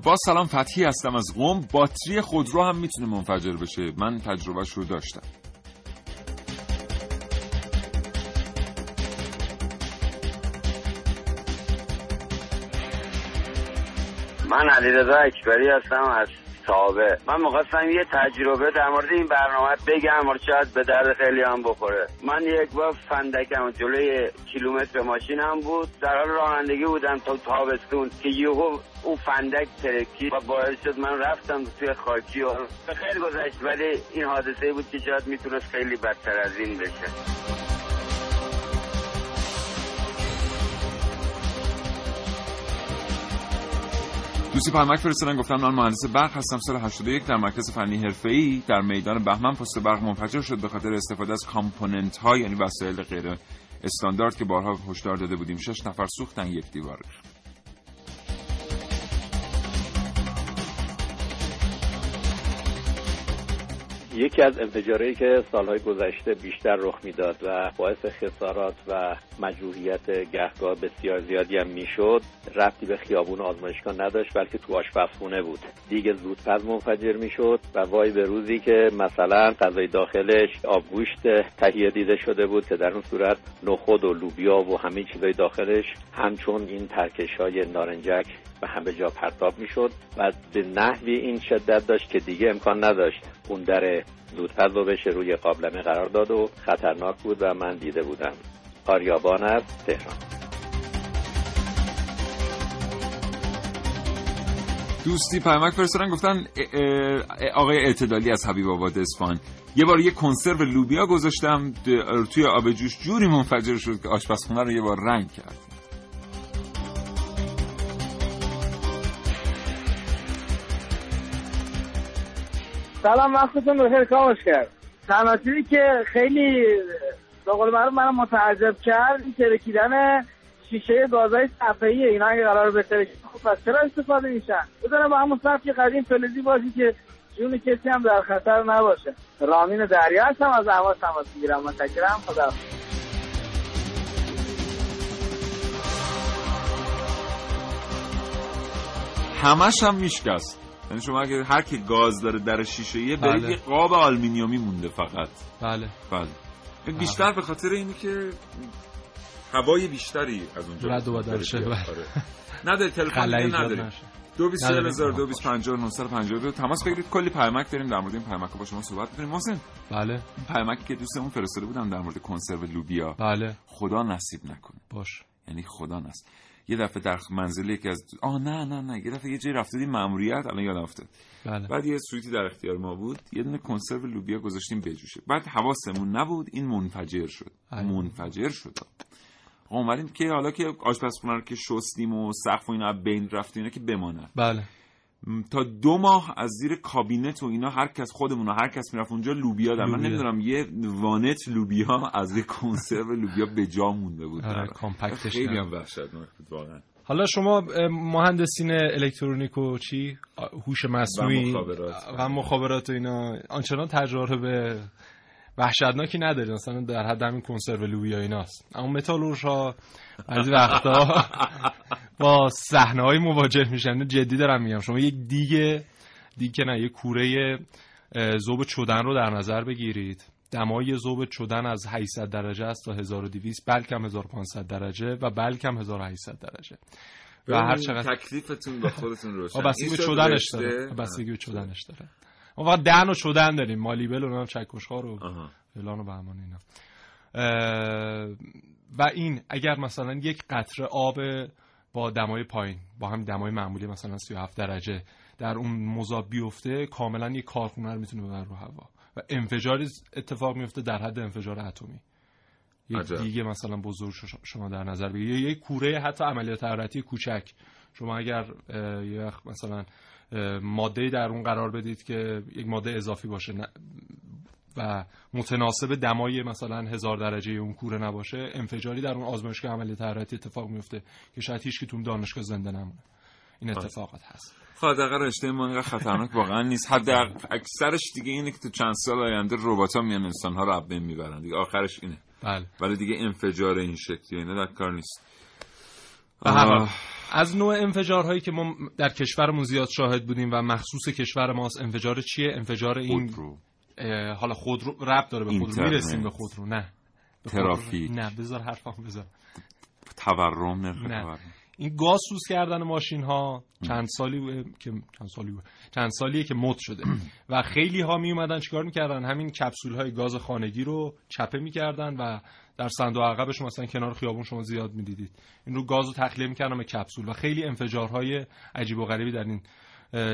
با سلام فتحی هستم از قم. باتری خودرو هم می‌تونه منفجر بشه. من تجربهش رو داشتم. من علیرضا اکبری هستم از تابه من می‌خواستم یه تجربه در مورد این برنامه بگم حالا شاید به درد خیلی هم بخوره. من یک بار فندکم جلوی کیلومتر ماشینم بود. در حال رانندگی بودم تا تابستون که یهو او فندک ترکی و باعث شد من رفتم توی خاکی و خیلی گذشت ولی این حادثه بود که شاید می‌تونست خیلی بدتر از این بشه. دوستی پیامک فرستادن گفتم من مهندس برق هستم سال 81 در مرکز فنی حرفه‌ای در میدان بهمن پست برق منفجر شد به خاطر استفاده از کامپوننت ها یعنی وسایل غیر استاندارد که بارها هشدار داده بودیم شش نفر سوختن یک دیوار یکی از انفجارهایی که سالهای گذشته بیشتر رخ می‌داد و باعث خسارات و مجروحیت گهگاه بسیار زیادی هم می‌شد ربطی به خیابون آزمایشگاه نداشت بلکه تو آشپزخونه بود. دیگه زودتر منفجر می‌شد و وای به روزی که مثلا غذای داخلش آبگوشت تهیه دیده شده بود که در اون صورت نخود و لوبیا و همه چیزای داخلش همچون این ترکش های نارنجک به همه جا پرتاب می‌شد و به نحوی این شدت داشت که دیگه امکان نداشت اون در زودپز رو بشه روی قابلمه قرار داد و خطرناک بود و من دیده بودم. آریابان از تهران. دوستی پیامک فرستادن گفتن آقای اعتدالی از حبیب آباد اصفهان. یه بار یه کنسرو لوبیا گذاشتم توی آب جوش جوری منفجر شد که آشپزخونه رو یه بار رنگ کرد. سلام وقتتون بخیر کامش کرد تنها چیزی که خیلی به قول معروف منو متعجب کرد این ترکیدن شیشه گازهای صفحه‌ای اینا اگه قرار به ترکیدن خب پس چرا استفاده میشن؟ بذارن با همون سبک قدیم فلزی باشه که جون کسی هم در خطر نباشه. رامین دریا هستم از اهواز تماس می‌گیرم. متشکرم خدا همش هم میشکست. یعنی شما اگه هر کی گاز داره در شیشه یه برید بله. یه قاب آلومینیومی مونده فقط. بله. بله. بیشتر به خاطر اینه که هوای بیشتری از اونجا رد و بدل شه،. بله. نداره تلفن نداره نشه. دو بیست نداریم. هزار دو بیست پنجاه نهصد پنجاه. دو تماس بگیرید. کلی پیامک داریم در مورد این پیامک با شما صحبت می‌کنیم. محسن. بله. پیامکی که دوستمون فرستاده بودم در مورد کنسرو لوبیا. بله. خدا نصیب نکنه. باش. یعنی خدا نصیب. یه دفعه در منزل یکی از آه نه نه نه. یه دفعه یه جایی رفته ماموریت الان یادم افتاد. بله. بعد یه سویتی در اختیار ما بود. یه دونه کنسرو لوبیا گذاشتیم بجوشه. بعد حواسمون نبود این منفجر شد. ای. منفجر شد. آقا اومدیم که حالا که آشپزخونه رو که شستیم و سقف و اینا بین رفت اینا که بمانه بله. تا دو ماه از زیر کابینت و اینا هر کس خودمون و هر کس می‌رفت اونجا لوبیا در میومد. نمی‌دونم یه وانت لوبیا از یه کنسرو لوبیا به جا مونده بود آره، در- compact ش خیلی. هم وحشتناک بود واقعا حالا شما مهندسین الکترونیک و چی هوش مصنوعی و مخابرات. و مخابرات و اینا آنچنان تجربه وحشتناکی ندارید مثلا در حد همین کنسرو لوبیا ایناست. اما متالورش ها بعضی وقتا با صحنه های مواجه میشن. جدی دارم میگم. شما یک دیگه دیگه که نه یک کوره ذوب چدن رو در نظر بگیرید. دمای ذوب چدن از 800 درجه است تا 1200 بلکم 1500 درجه و بلکم 1800 درجه. و هر چقدر تکلیفتون با خودتون روشن. بستگی این به چدنش. داره. بستگی به چدنش داره. ما فقط دهن و چدن داریم. مالیبل و نام چکشخار و. فلان و بهمان اینا. و این اگر مثلا یک قطره آب با دمای پایین با هم دمای معمولی مثلا 37 درجه در اون مذاب بیفته کاملا یک کارخونه رو می‌تونه ببره رو هوا. و انفجاری اتفاق میفته در حد انفجار اتمی. یک عجب. دیگه مثلا بزرگ شما در نظر بگیرید. یک کوره حتی عملیات حرارتی کوچک. شما اگر یه مثلا ماده در اون قرار بدید که یک ماده اضافی باشه و متناسب دمای مثلا هزار درجه اون کوره نباشه انفجاری در اون آزمایشگاه عملیات حرارتی اتفاق میفته که شاید هیچ کی تو دانشگاه زنده نمونه. این اتفاقات هست. حداقل رشته ما اینقدر خطرناک واقعا نیست. حد اکثرش دیگه اینه که تو چند سال آینده ربات ها میان انسان ها رو از بین می‌برن. دیگه آخرش اینه. بله. ولی دیگه انفجار این شکلی اینا در کار نیست. آه. از نوع انفجارهایی که ما در کشورمون زیاد شاهد بودیم و مخصوص کشور ماست انفجار چیه انفجار این خودرو. حالا خودرو رب داره به خودرو. می‌رسیم به خودرو نه به خودرو- ترافیک. نه بذار حرفم بذار تورم نه. این گاز سوز کردن ماشین ها چند سالی که چند سالی. چند سالیه که مد شده و خیلی ها می اومدن چیکار می‌کردن همین کپسول های گاز خانگی رو چپه می‌کردن و در صندوق عقبش مثلا کنار خیابون شما زیاد می‌دیدید این رو گاز رو تخلیه می‌کردن به کپسول و خیلی انفجارهای عجیب و غریبی در این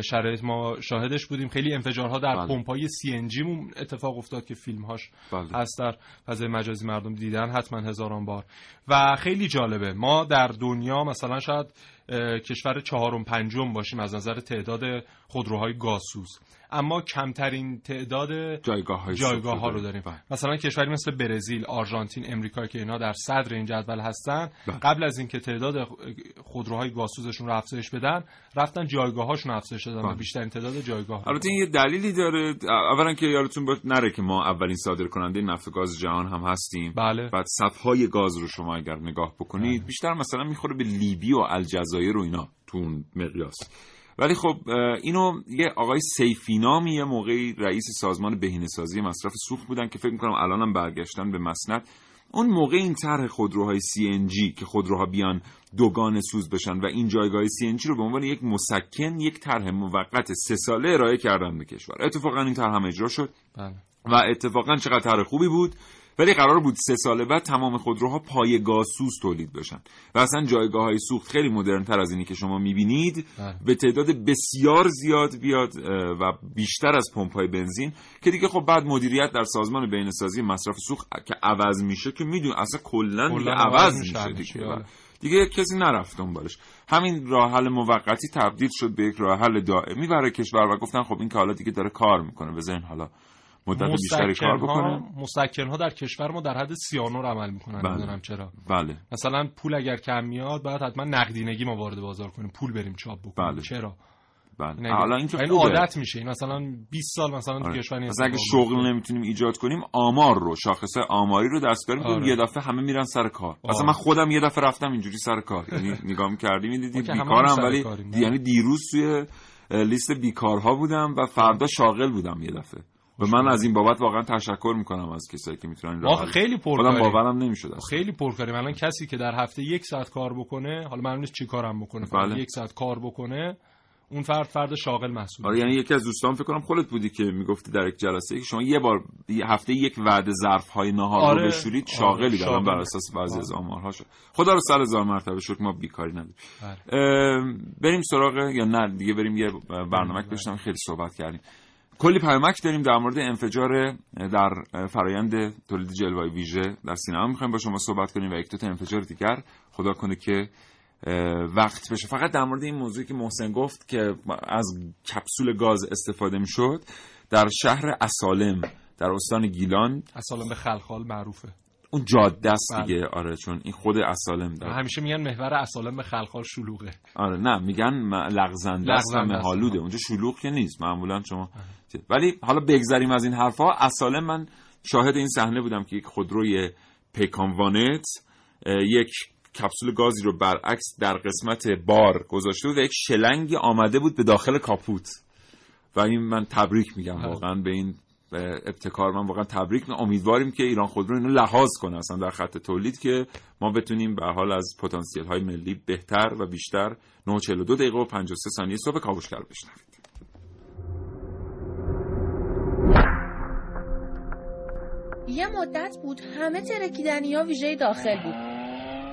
شرایط ما شاهدش بودیم خیلی انفجارها در بله. پمپ های سی ان مون اتفاق افتاد که فیلم هاش بله. هست در فضای مجازی مردم دیدن حتما هزاران بار و خیلی جالبه ما در دنیا مثلا شاید کشور چهارم پنجم باشیم از نظر تعداد خودروهای گازسوز. اما کمترین تعداد جایگاه های جایگاه ها رو داریم. بله. مثلا کشوری مثل برزیل، آرژانتین، امریکا که اینا در صدر این جدول هستن بله. قبل از اینکه تعداد خودروهای گازسوزشون رو افزایش بدن رفتن جایگاه‌هاشون رو افزایش دادن و بله. بیشترین تعداد جایگاه البته این یه دلیلی داره. اولا که یادتون نره که ما اولین صادر کننده نفت و گاز جهان هم هستیم. بله. بعد صفهای گاز رو شما اگر نگاه بکنید بیشتر مثلا می‌خوره به لیبی و الجزایر و اینا تو اون مقیاس. ولی خب اینو یه آقای سیفی نامی یه موقعی رئیس سازمان بهینه‌سازی مصرف سوخت بودن که فکر می‌کنم الانم برگشتن به مسند. اون موقع این طرح خودروهای CNG که خودروها بیان دوگان سوز بشن و این جایگاه CNG رو به عنوان یک مسکن یک طرح موقت سه ساله ارائه کردن به کشور. اتفاقا این طرح هم اجرا شد. بله. و اتفاقا چقدر طرح خوبی بود؟ ولی قرار بود سه سال بعد تمام خودروها پای گازسوز تولید بشن و اصلا جایگاه های سوخت خیلی مدرن تر از اینی که شما می‌بینید بله. به تعداد بسیار زیاد بیاد و بیشتر از پمپ های بنزین که دیگه خب بعد مدیریت در سازمان بینسازی مصرف سوخت که عوض میشه که میدون اصلا کلا دیگه عوض میشه دیگه بله. دیگه کسی نرفت دنبالش همین راه حل موقتی تبدیل شد به یک راه حل دائمی برای کشور و گفتن خب این که حالا دیگه داره کار می‌کنه بذارین حالا مدت بیشتری کار بکنه. مسکن ها در کشور ما در حد سیانور عمل می‌کنن بله. نمی‌دونم چرا. بله. مثلا پول اگر کم میاد باید حتما نقدینگی ما وارد بازار کنیم پول بریم چاپ بکنیم. بله. چرا؟ بله. این حالا این که این خوبه. عادت میشه. این مثلا 20 سال مثلا تو آره. کشور این مثلا اگه شغل میفته. نمی‌تونیم ایجاد کنیم آمار رو شاخصه آماری رو دستکاری می‌کنیم آره. یه دفعه همه میرن سر کار. آره. اصلا من خودم یه دفعه رفتم اینجوری سر کار. یعنی نگاه می‌کردی می‌دیدی بیکارم ولی یعنی دیروز توی لیست بیکارها بودم و فردا شاغل بودم یه دفعه. و من از این بابت واقعا تشکر می‌کنم از کسایی که می‌تونن آخه خیلی پرکاری باورم نمی‌شد خیلی پرکاریم الان کسی که در هفته یک ساعت کار بکنه حالا معلوم نیست چی کارم بکنه بله. یک ساعت کار بکنه اون فرد فرد شاغل محسوب آره یعنی یکی از دوستان فکر کنم خودت بودی که می‌گفتی در یک جلسه که شما یه بار یه هفته یک وعده ظرف های نهار آره. رو بشورید آره، شاغلی شاغل. دارن بر اساس بعضی آره. از آمارها شد خدا رو سر هزار مرتبه شکر ما بیکاری نداریم بله. بریم سراغ یا نه دیگه بریم یه برنامه بشنم خیلی صحبت کردیم کلی پیامک داریم در مورد انفجار در فرایند تولید جلوه ویژه در سینما. می‌خوایم با شما صحبت کنیم و یک دو تا انفجار دیگر. خدا کنه که وقت بشه. فقط در مورد این موضوعی که محسن گفت که از کپسول گاز استفاده می‌شد در شهر اسالم در استان گیلان. اصلا به خلخال معروفه. اون جاده است بله. دیگه. آره چون این خود اسالم داره. همیشه میگن محور اصالم به خلخال شلوغه. آره نه میگن لغزنده است و. مهالوده اونجا شلوغ که نیست معمولا شما ولی حالا بگذریم از این حرفها. اصلا من شاهد این صحنه بودم که یک خودروی پیکان وانت یک کپسول گازی رو برعکس در قسمت بار گذاشته بود و یک شلنگی آمده بود به داخل کاپوت. و این من تبریک میگم واقعا به این ابتکار من واقعا تبریک امیدواریم که ایران خودرو اینو لحاظ کنه اصلا در خط تولید که ما بتونیم به حال از پتانسیل های ملی بهتر و بیشتر 942 دقیقه و 53 ثانیه صبح کاوشگر بشنوید یه مدت بود همه ترکیدنی ها ویژه داخل بود.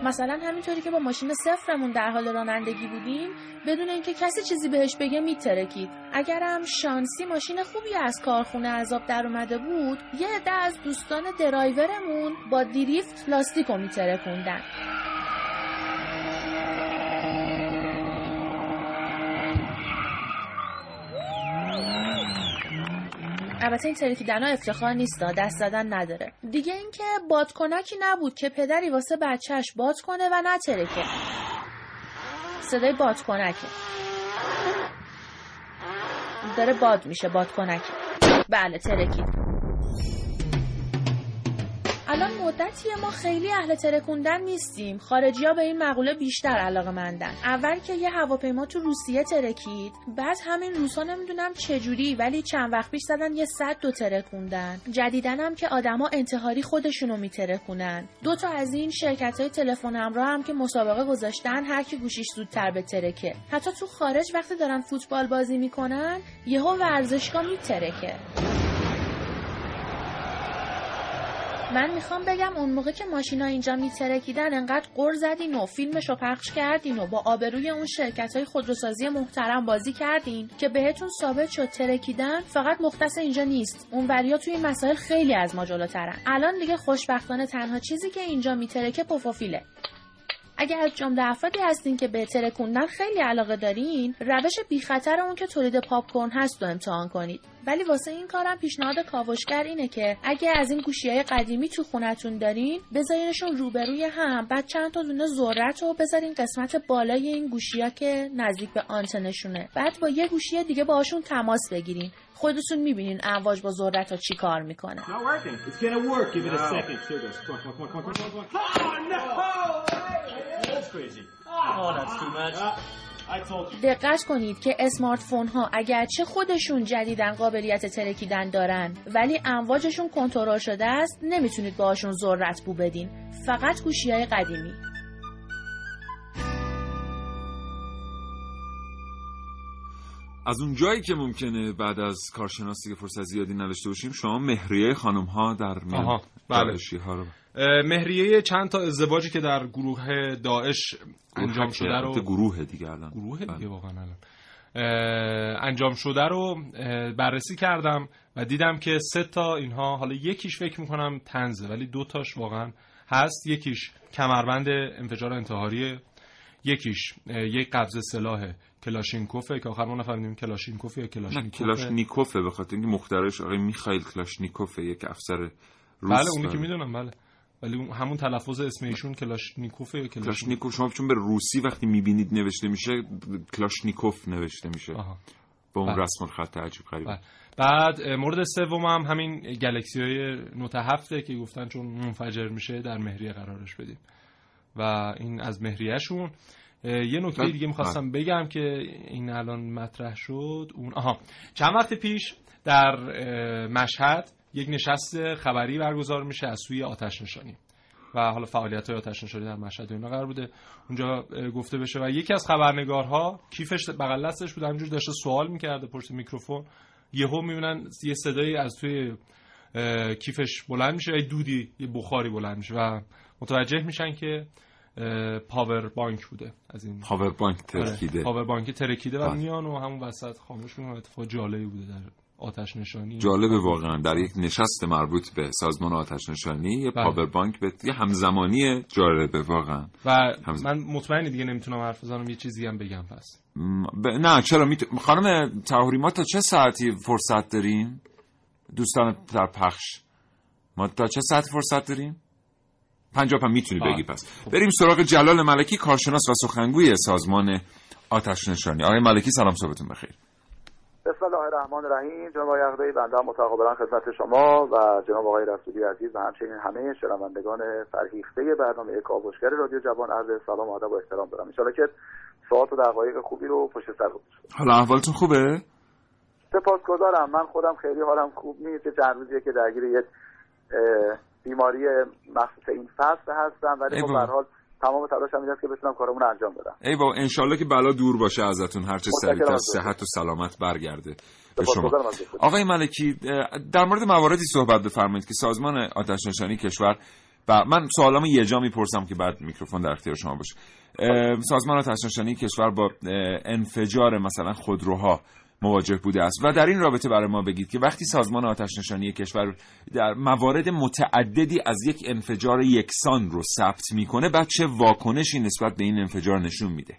مثلا همینطوری که با ماشین صفرمون در حال رانندگی بودیم بدون اینکه کسی چیزی بهش بگه میترکید. اگرم شانسی ماشین خوبی از کارخونه عذاب در اومده بود یه عده از دوستان درایورمون با دیریفت لاستیکو میترکوندن. البته این ترکیدن ها افتخار نیست دست زدن نداره. دیگه اینکه بادکنکی نبود که پدری واسه بچهش باد کنه و نترکه صدای بادکنکه داره باد میشه بادکنکه بله ترکید. الان مدتیه ما خیلی اهل ترکوندن نیستیم. خارجی ها به این مقوله بیشتر علاقه مندن اول که یه هواپیما تو روسیه ترکید بعد همین روسا نمی‌دونم چجوری ولی چند وقت پیش زدن یه صد دو ترکوندن جدیدن هم که آدما انتحاری خودشونو میترکونن. دو تا از این شرکت های تلفن همراه هم که مسابقه گذاشتن هر کی گوشیش زودتر بترکه حتی تو خارج وقتی دارن فوتبال بازی می‌کنن یهو ورزشگاه میترکه. من می‌خوام بگم اون موقع که ماشینا اینجا میترکیدن انقدر قر زدین و فیلمش رو پخش کردین و با آبروی اون شرکت های خودروسازی محترم بازی کردین که بهتون ثابت شد ترکیدن فقط مختص اینجا نیست. اون وریا توی این مسائل خیلی از ما جلوترن. الان دیگه خوشبختانه تنها چیزی که اینجا میترکه پوفوفیله. اگر از جمله افرادی هستین که به ترکوندن خیلی علاقه دارین روش بی خطر اون که تولید پاپ کورن هست رو امتحان کنید. ولی واسه این کارم پیشنهاد کاوشگر اینه که اگه از این گوشی های قدیمی تو خونتون دارین بذارینشون روبروی هم بعد چند تا دونه ذرت رو بذارین قسمت بالای این گوشی ها که نزدیک به آنتنشونه بعد با یه گوشی دیگه باهاشون تماس بگیرین. خودتون می‌بینین امواج با ذرت ها چی کار می‌کنه crazy. Oh, that's too much. دقت کنید که اسمارت فون ها اگرچه خودشون جدیدن قابلیت ترکیدن دارن ولی امواجشون کنترل شده است نمی‌تونید باهاشون ذرت بو بدین فقط گوشی های قدیمی از اون جایی که ممکنه بعد از کارشناسی که فرصت زیادی نداشته باشیم شما مهریه خانم ها در میان آها، بله. ها رو مهریه چند تا ازدواجی که در گروه داعش انجام شده رو گروه دیگه الان. گروه بله. دیگه واقعا الان. انجام شده رو بررسی کردم و دیدم که سه تا اینها حالا یکیش فکر می‌کنم تنزه ولی دو تاش واقعا هست. یکیش کمربند انفجار انتحاریه. یکیش یک قبض سلاح کلاشینکوفه که آخر ما نفهمیدیم کلاشینکوفه یا کلاشینکوفه کلاشنیکوفه به خاطر اینکه مخترعش آقای میخائیل کلاشنیکوفه یک افسر روس. بله اونی که بله. می‌دونم بله. ولی همون تلفظ اسم ایشون کلاشینکوفه کلاشنیکوف؟ شما چون به روسی وقتی می‌بینید نوشته میشه کلاشنیکوف نوشته میشه. با اون بله. رسم الخط عجیب غریب. بله. بعد مورد سوم هم همین گلکسی های نوت هفته که گفتن چون منفجر میشه در مهریه قرارش بدیم و این از مهریهشون. یه نکته بله. دیگه می‌خواستم بگم که این الان مطرح شد. اون آها. چند وقت پیش در مشهد یک نشست خبری برگزار میشه از سوی آتش نشانی. و حالا فعالیت های آتش نشانی در مشهد و اینا قرار بوده. اونجا گفته بشه و یکی از خبرنگارها کیفش بغل دستش بود. همینجور داشته سوال می‌کرده پشت میکروفون. یهو می‌بینن یه صدایی از توی کیفش بلند میشه. یه دودی یه بخاری بلند میشه و متوجه میشن که پاور بانک بوده. از این پاور بانک آره، ترکیده. پاور بانک ترکیده و بله. میان و همون وسط خاموش می‌کنه اتفاق جالبی بوده در آتش نشانی جالب واقعا. در یک نشست مربوط به سازمان آتش نشانی یه بله. پاور بانک به یه همزمانی جالبه واقعا. و همز- من مطمئن دیگه نمی‌تونم حرف بزنم یه چیزی هم بگم پس. ب... نه چرا؟ میت... خانم تهوری ما تا چه ساعتی فرصت داریم؟ دوستان در پخش ما تا چه ساعتی فرصت داریم؟ پنجاه پن می‌تونی. بگی پس. بریم سراغ جلال ملکی کارشناس و سخنگوی سازمان آتش نشانی آقای ملکی سلام صبحتون بخیر. بسم الله الرحمن الرحیم. جناب آقای عقده‌ای بنده هم متقابلا خدمت شما و جناب آقای رسولی عزیز و همچنین همه شنوندگان فرهیخته برنامه کاوشگر رادیو جوان عرض سلام و ادب و احترام دارم. ان که ساعت و دقایق خوبی رو پشت سر گذاشتم حالا احوالتون خوبه؟ سپاسگزارم. من خودم خیلی حالم خوب نیست. چند روزیه که درگیر یک بیماری مخصوص این فصل هستم ولی خب. به هر حال تمام تلاشم این است که بتونم کارمون رو انجام بدم ای با انشالله که بلا دور باشه ازتون هرچه سریعتر. صحت و سلامت برگرده به شما. آقای ملکی در مورد مواردی صحبت بفرمایید که سازمان آتش نشانی کشور و من سوالامو یه جا می‌پرسم که بعد میکروفون در اختیار شما باشه سازمان آتش نشانی کشور با انفجار مثلا خودروها مواجه بوده است. و در این رابطه برای ما بگید که وقتی سازمان آتش نشانی کشور در موارد متعددی از یک انفجار یکسان رو ثبت می‌کنه بعد چه واکنشی نسبت به این انفجار نشون میده؟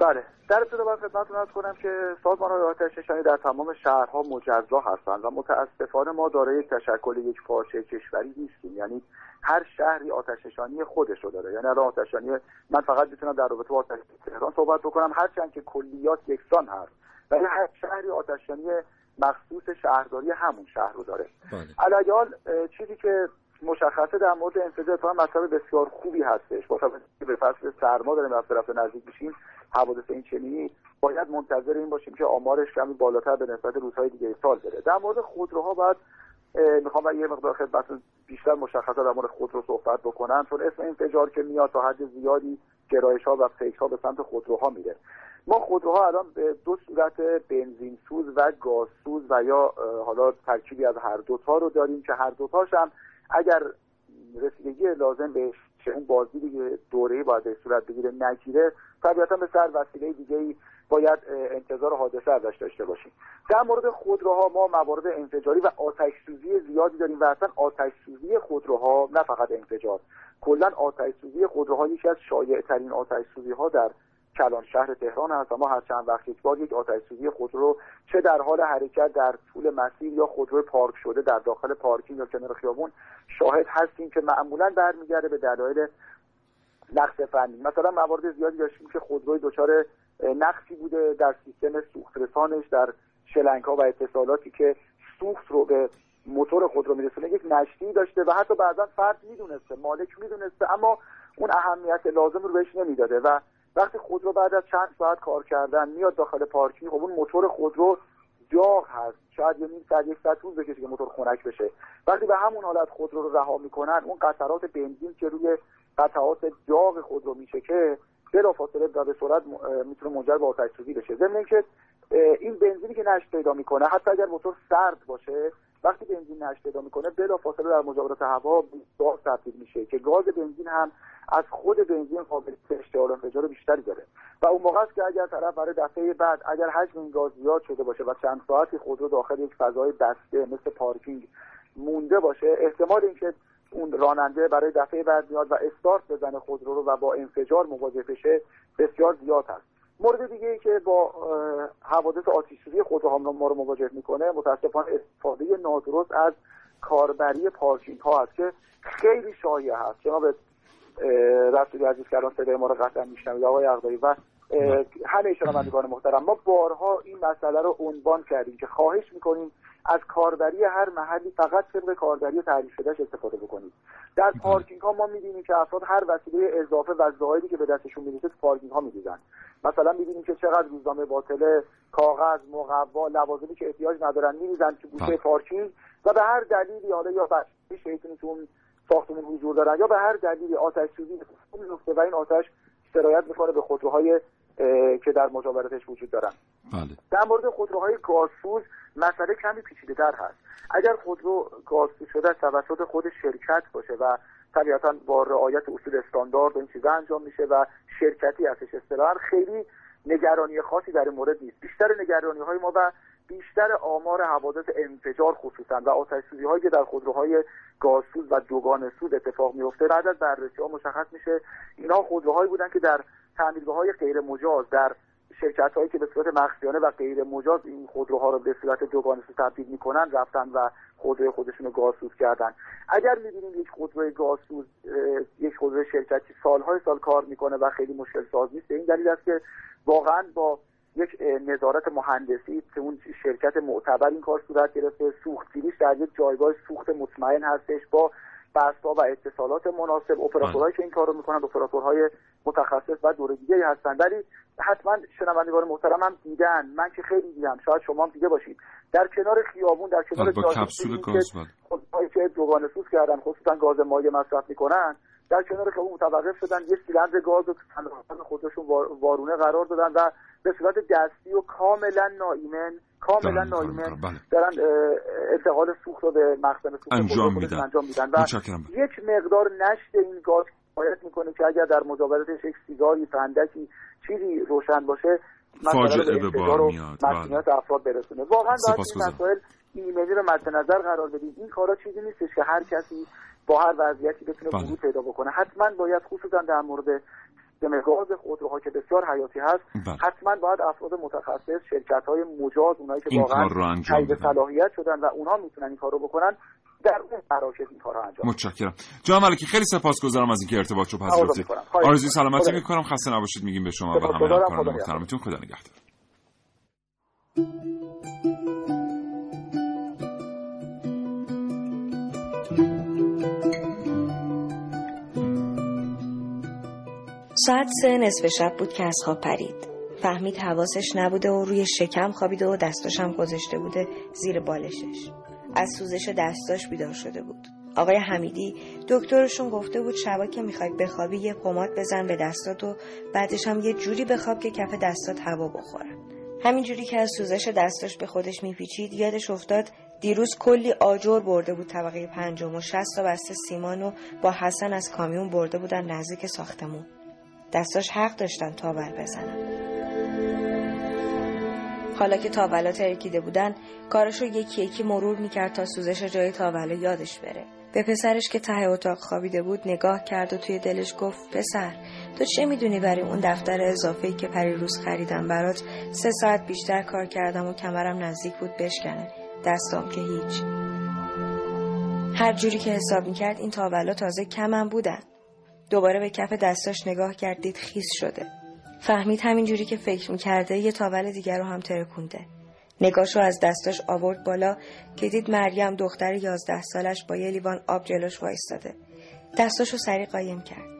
بله. در ابتدا باید خدمتتون ارز کنم که سازمان آتش نشانی در تمام شهرها مجزا هستند و متاسفانه ما دارای یک تشکل یک پارچه کشوری نیستیم. یعنی هر شهری آتش نشانی خودش رو داره. یعنی الان آتش نشانی من فقط می‌تونم در رابطه با آتش تهران صحبت بکنم. هرچند که کلیات یکسان هست. ولی هر شهری آتش نشانی مخصوص شهرداری همون شهر رو داره. علیال چیزی که مشخصه در مورد انفجار اتفاقا مطلب بسیار خوبی هستش. با که به فصل سرما داریم رفته رفته نزدیک میشیم حوادث این چنینی باید منتظر این باشیم که آمارش کمی بالاتر به نسبت روزهای دیگه سال بره. در مورد خودروها باید می‌خوام یه مقدار خدمتتون بیشتر مشخصه در مورد خودرو صحبت بکنم چون اسم انفجار که میاد تا حد زیادی گرایش ها و فکر ها به سمت خودروها میره. ما خودروها الان به دو صورت بنزین سوز و گاز سوز و یا حالا ترکیبی از هر دوتا رو داریم که هر دوتاش هم اگر رسیدگی لازم به اون بازدید دوره باید به صورت بگیره نگیره طبیعتا به سر وسیله دیگه ای باید انتظار حادثه ازش داشته باشیم. در مورد خودروها ما موارد انفجاری و آتش سوزی زیادی داریم و اصلا آتش سوزی خودروها نه فقط انفجار. کلا آتش سوزی خودروها یکی از شایع ترین آتش سوزی ها در کلان شهر تهران هست و ما هر چند وقت یک بار یک آتش خودرو چه در حال حرکت در طول مسیر یا خودرو پارک شده در داخل پارکینگ یا کنار خیابون شاهد هستیم که معمولا برمیگرده به دلایل نقص فنی. مثلا موارد زیادی داشتیم که خودروی دچار نقصی بوده در سیستم سوخت رسانش در شلنگ ها و اتصالاتی که سوخت رو به موتور خودرو میرسونه یک نشتی داشته و حتی بعضا فرد می‌دونسته مالک می‌دونسته اما اون اهمیت لازم رو بهش نمی‌داده و وقتی خودرو بعد از چند ساعت کار کردن میاد داخل پارکینگ خب اون موتور خودرو داغ هست. شاید یه نیم ساعت یک ساعت طول بکشه که موتور خنک بشه. وقتی به همون حالت خودرو رو رها می‌کنن اون قطرات بنزین که روی قطعات داغ خودرو میشه که بلافاصله و به سرعت می‌تونه منجر به آتش سوزی بشه. ضمن اینکه این بنزینی که نشت پیدا می‌کنه حتی اگر موتور سرد باشه وقتی بنزین نشت پیدا می‌کنه بلافاصله در مجاورت هوا گاز تبدیل میشه که گاز بنزین هم از خود بنزین قابلیت اشتعال انفجار بیشتری داره. و اون موقع است که اگر طرف برای دفعه بعد اگر حجم این گاز زیاد شده باشه و چند ساعتی خودرو داخل یک فضای بسته مثل پارکینگ مونده باشه احتمال اینکه اون راننده برای دفعه بعد میاد و استارت بزنه خودرو رو و با انفجار مواجه بشه بسیار زیاد هست. مورد دیگه ای که با حوادث آتش سوزی خودروها ما رو مواجه می‌کنه متاسفانه استفاده نادرست از کاربری پارکینگ ها هست که خیلی شایع هست. جناب رسولی عزیز که الان صدای ما رو قطعا میشنوید آقای اقدایی و همه شنوندگان محترم ما بارها این مسئله رو عنوان کردیم که خواهش می‌کنیم از کاربری هر محلی فقط طبق کاربری تعریف شدهش استفاده بکنید. در پارکینگ ها ما می‌بینیم که افراد هر وسیله اضافه و زائدی که به دستشون می‌رسه پارکینگ ها میریزن. مثلا می‌بینیم که چقدر روزنامه باطله کاغذ مقوا لوازمی که احتیاج ندارن میریزن تو گوشه پارکینگ و به هر دلیلی حالا یا بچه شیطونی تو اون ساختمون حضور دارن یا به هر دلیلی آتش سوزی میفته و این آتش سرایت می‌کنه به خودروهای که در مجاورتش وجود دارن. بله. در مورد خودروهای گازسوز مسئله کمی پیچیده در هست. اگر خودرو گازسوز شده توسط خود شرکت باشه و طبیعتا با رعایت اصول استاندارد و این چیزا انجام میشه و شرکتی ازش اصطلاحا خیلی نگرانی خاصی در این مورد نیست. بیشتر نگرانی های ما و بیشتر آمار حوادث انفجار خصوصا و آتش هایی که در خودروهای گازسوز و دوگان سوز اتفاق میفته بعد از بررسی ها مشخص میشه اینها خودروهایی بودن که در تعمیرگاه های غیر مجاز در شرکت هایی که به صورت مخفیانه و غیر مجاز این خودروها رو به صورت دوگانه تبدیل می‌کنن رفتن و خودروی خودشون رو گازسوز کردن. اگر می‌بینیم یک خودروی گازسوز یک خودروی شرکتی سالهای سال کار می‌کنه و خیلی مشکل ساز نیست این دلیل است که واقعا با یک نظارت مهندسی که اون شرکت معتبر این کار صورت گرفته سوختگیریش در یک جایگاه سوخت مطمئن هستش با بستا و اتصالات مناسب اپراتورهایی که این کار رو می‌کنن اپراتورهای متخصص و دور دیگه هستن. ولی حتما شنوندگان محترم هم دیدن. من که خیلی دیدم. شاید شما هم دیده باشید. در کنار خیابون در کنار با کپسول گاز که دوگانه سوز کردن خصوصا گاز مایع مصرف می‌کنن در کنار خیابون متوقف شدن. یه سیلندر گاز رو خودشون وارونه قرار دادن و به صورت دستی و کاملا نایمن کاملا نایمن بله. دارن انتقال سوخت رو به مخزن سوخت انجام میدن. انجام میدن و یک مقدار نشت این گاز باید می‌کنه که اگر در مجاورتش یک سیگاری فندکی چیزی روشن باشه فاجعه به بار میاد. مسئولیت افراد برسونه. واقعا باید این مسائل ایمنی رو مد نظر قرار بدیم. این کارا چیزی نیستش که هر کسی با هر وضعیتی بتونه بله. ورود پیدا بکنه. حتما باید خصوصا در مورد گاز خودروها که بسیار حیاتی هست بله. حتما باید افراد متخصص شرکت های مجاز اونایی که واقعا تایید. صلاحیت شدن و اونها می‌تونن این کار رو بکنن در اون مراکز این کار رو انجام متشکرم جناب ملکی خیلی سپاسگزارم از اینکه ارتباط رو پذیرفتید آرزوی. سلامتی خدا می‌کنم خسته نباشید میگیم به شما و همه. همکاران خدا نگهدار. محترمتون خدا نگهدار ساعت سه نصف شب بود که از خواب پرید. فهمید حواسش نبوده و روی شکم خوابیده و دستاشم گذاشته بوده زیر بالشش. از سوزش دستاش بیدار شده بود. آقای حمیدی دکترشون گفته بود شبا که می‌خوای بخوابی یه پماد بزن به دستات و بعدش هم یه جوری بخواب که کف دستات هوا بخورن همینجوری که از سوزش دستاش به خودش میپیچید یادش افتاد دیروز کلی آجر برده بود طبقه پنجم و شست تا بسته سیمان و با حسن از کامیون برده بودن نزدیک ساختمون. دستاش حق داشتن تاول بزنن. حالا که تاولا ترکیده بودن کارش رو یکی یکی مرور می‌کرد تا سوزش جای تاولا یادش بره. به پسرش که ته اتاق خوابیده بود نگاه کرد و توی دلش گفت پسر تو چه می‌دونی برای اون دفتر اضافه‌ای که پریروز خریدم برات سه ساعت بیشتر کار کردم و کمرم نزدیک بود بشکنه؟ دستام که هیچ. هر جوری که حساب می‌کرد این تاولا تازه کمم بودن. دوباره به کف دستاش نگاه کرد دید خیس شده. فهمید همینجوری که فکر می‌کرده یه تاول دیگر رو هم ترکونده. نگاش رو از دستاش آورد بالا که دید مریم دختر یازده سالش با یه لیوان آب جلوش وایستاده. دستاش رو سریع قایم کرد.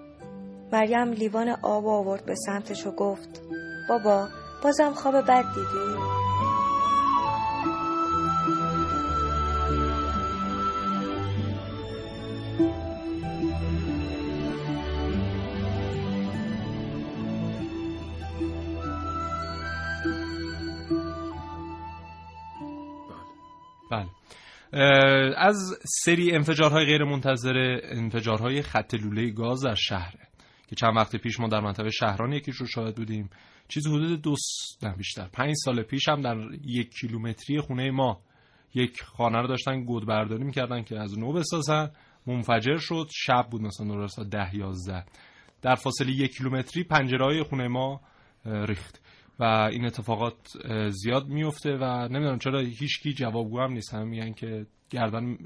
مریم لیوان آب آورد به سمتش و گفت بابا بازم خواب بد دیدی؟ از سری انفجارهای غیر منتظره انفجارهای خط لوله گاز در شهره که چند وقت پیش ما در منطقه شهران یکیش رو شاهد بودیم. چیز حدود دو. نه بیشتر. پنج سال پیش هم در یک کیلومتری خونه ما یک خانه رو داشتن گود برداری می‌کردن که از نو بسازن. منفجر شد شب بود مثلا ساعت ده یازده. در فاصله یک کیلومتری پنجره های خونه ما ریخت. و این اتفاقات زیاد میفته و نمی‌دونم چرا هیچکی جوابگو هم نیست. هم میگن که گردن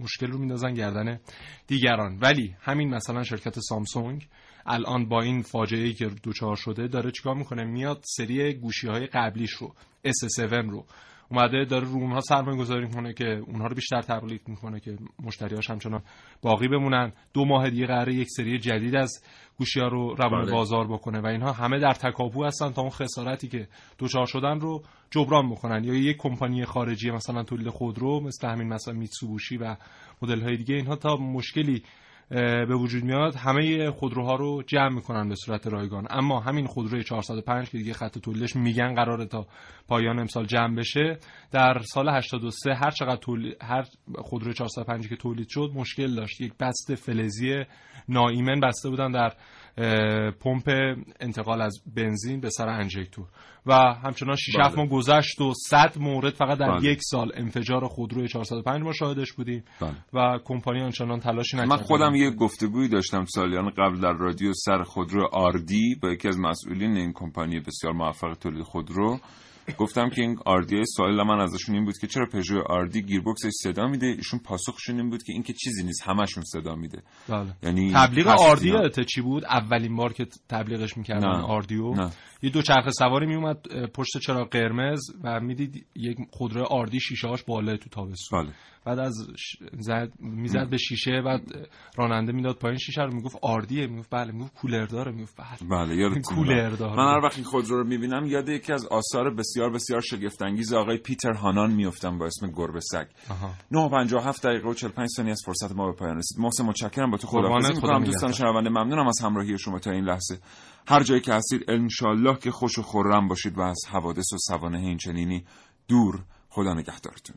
مشکل رو میندازن گردن دیگران. ولی همین مثلا شرکت سامسونگ الان با این فاجعه ای که دوچار شده داره چیکار می‌کنه؟ میاد سری گوشی های قبلیش رو S7 رو اومده داره رو اونها سرمایه گذاری می‌کنه که اونها رو بیشتر تبلیغ می‌کنه که مشتریاش همچنان باقی بمونن دو ماه دیگه قراره یک سری جدید از گوشی ها رو روان بله. بازار بکنه و اینها همه در تکاپو هستن تا اون خسارتی که دوچار شدن رو جبران بکنن یا یک کمپانی خارجی مثلا تولید خودرو مثل همین مثلا میتسوبوشی و مدل های دیگه اینها تا مشکلی به وجود میاد همه خودروها رو جمع می‌کنن به صورت رایگان. اما همین خودروی 405 که دیگه خط تولیدش میگن قراره تا پایان امسال جمع بشه در سال 83 هر چقدر تولید هر خودروی 405 که تولید شد مشکل داشت. یک بسته فلزی ناایمن بسته بودن در پمپ انتقال از بنزین به سر انجکتور و همچنان 6 بله. ماه گذشت و 100 مورد فقط در بله. یک سال انفجار خودروی 405 ما شاهدش بودیم بله. و کمپانی آنچنان تلاشی نکرد من خودم یه گفتگویی داشتم سالیان قبل در رادیو سر خودرو آردی با یکی از مسئولین این کمپانی بسیار موفق تولید خودرو گفتم که این آردی سوال من ازشون این بود که چرا پژو آردی گیربکسش صدا میده ایشون پاسخشون این بود که این که چیزی نیست همشون صدا میده بله. یعنی تبلیغ آردی یادته چی بود اولین بار که تبلیغش می‌کردن آردیو نه. یه دو چرخ سواری میومد پشت چراغ قرمز و می‌دید یک خودرو آردی شیشه هاش بالا تو تابستون بله. بعد از زد می‌زد به شیشه بعد راننده می‌داد پایین شیشه رو می‌گفت آردیه می‌گفت بله می‌گفت کولر داره می‌گفت بله. بله یادتون کولر داره. من هر وقت این خودرو رو می‌بینم یاد یکی از آثار بسیار بسیار شگفت انگیز آقای پیتر هانان میافتم با اسم گربه سگ. 9:57 دقیقه و 45 ثانیه از فرصت ما به پایان رسید. محسن متشکرم با تو خداحافظی می‌کنم. دوستان شنونده ممنونم از همراهی شما تا این لحظه. هر جایی که هستید انشالله که خوش و خورم باشید و از حوادث و سوانه این چنینی دور خدا نگهدارتون.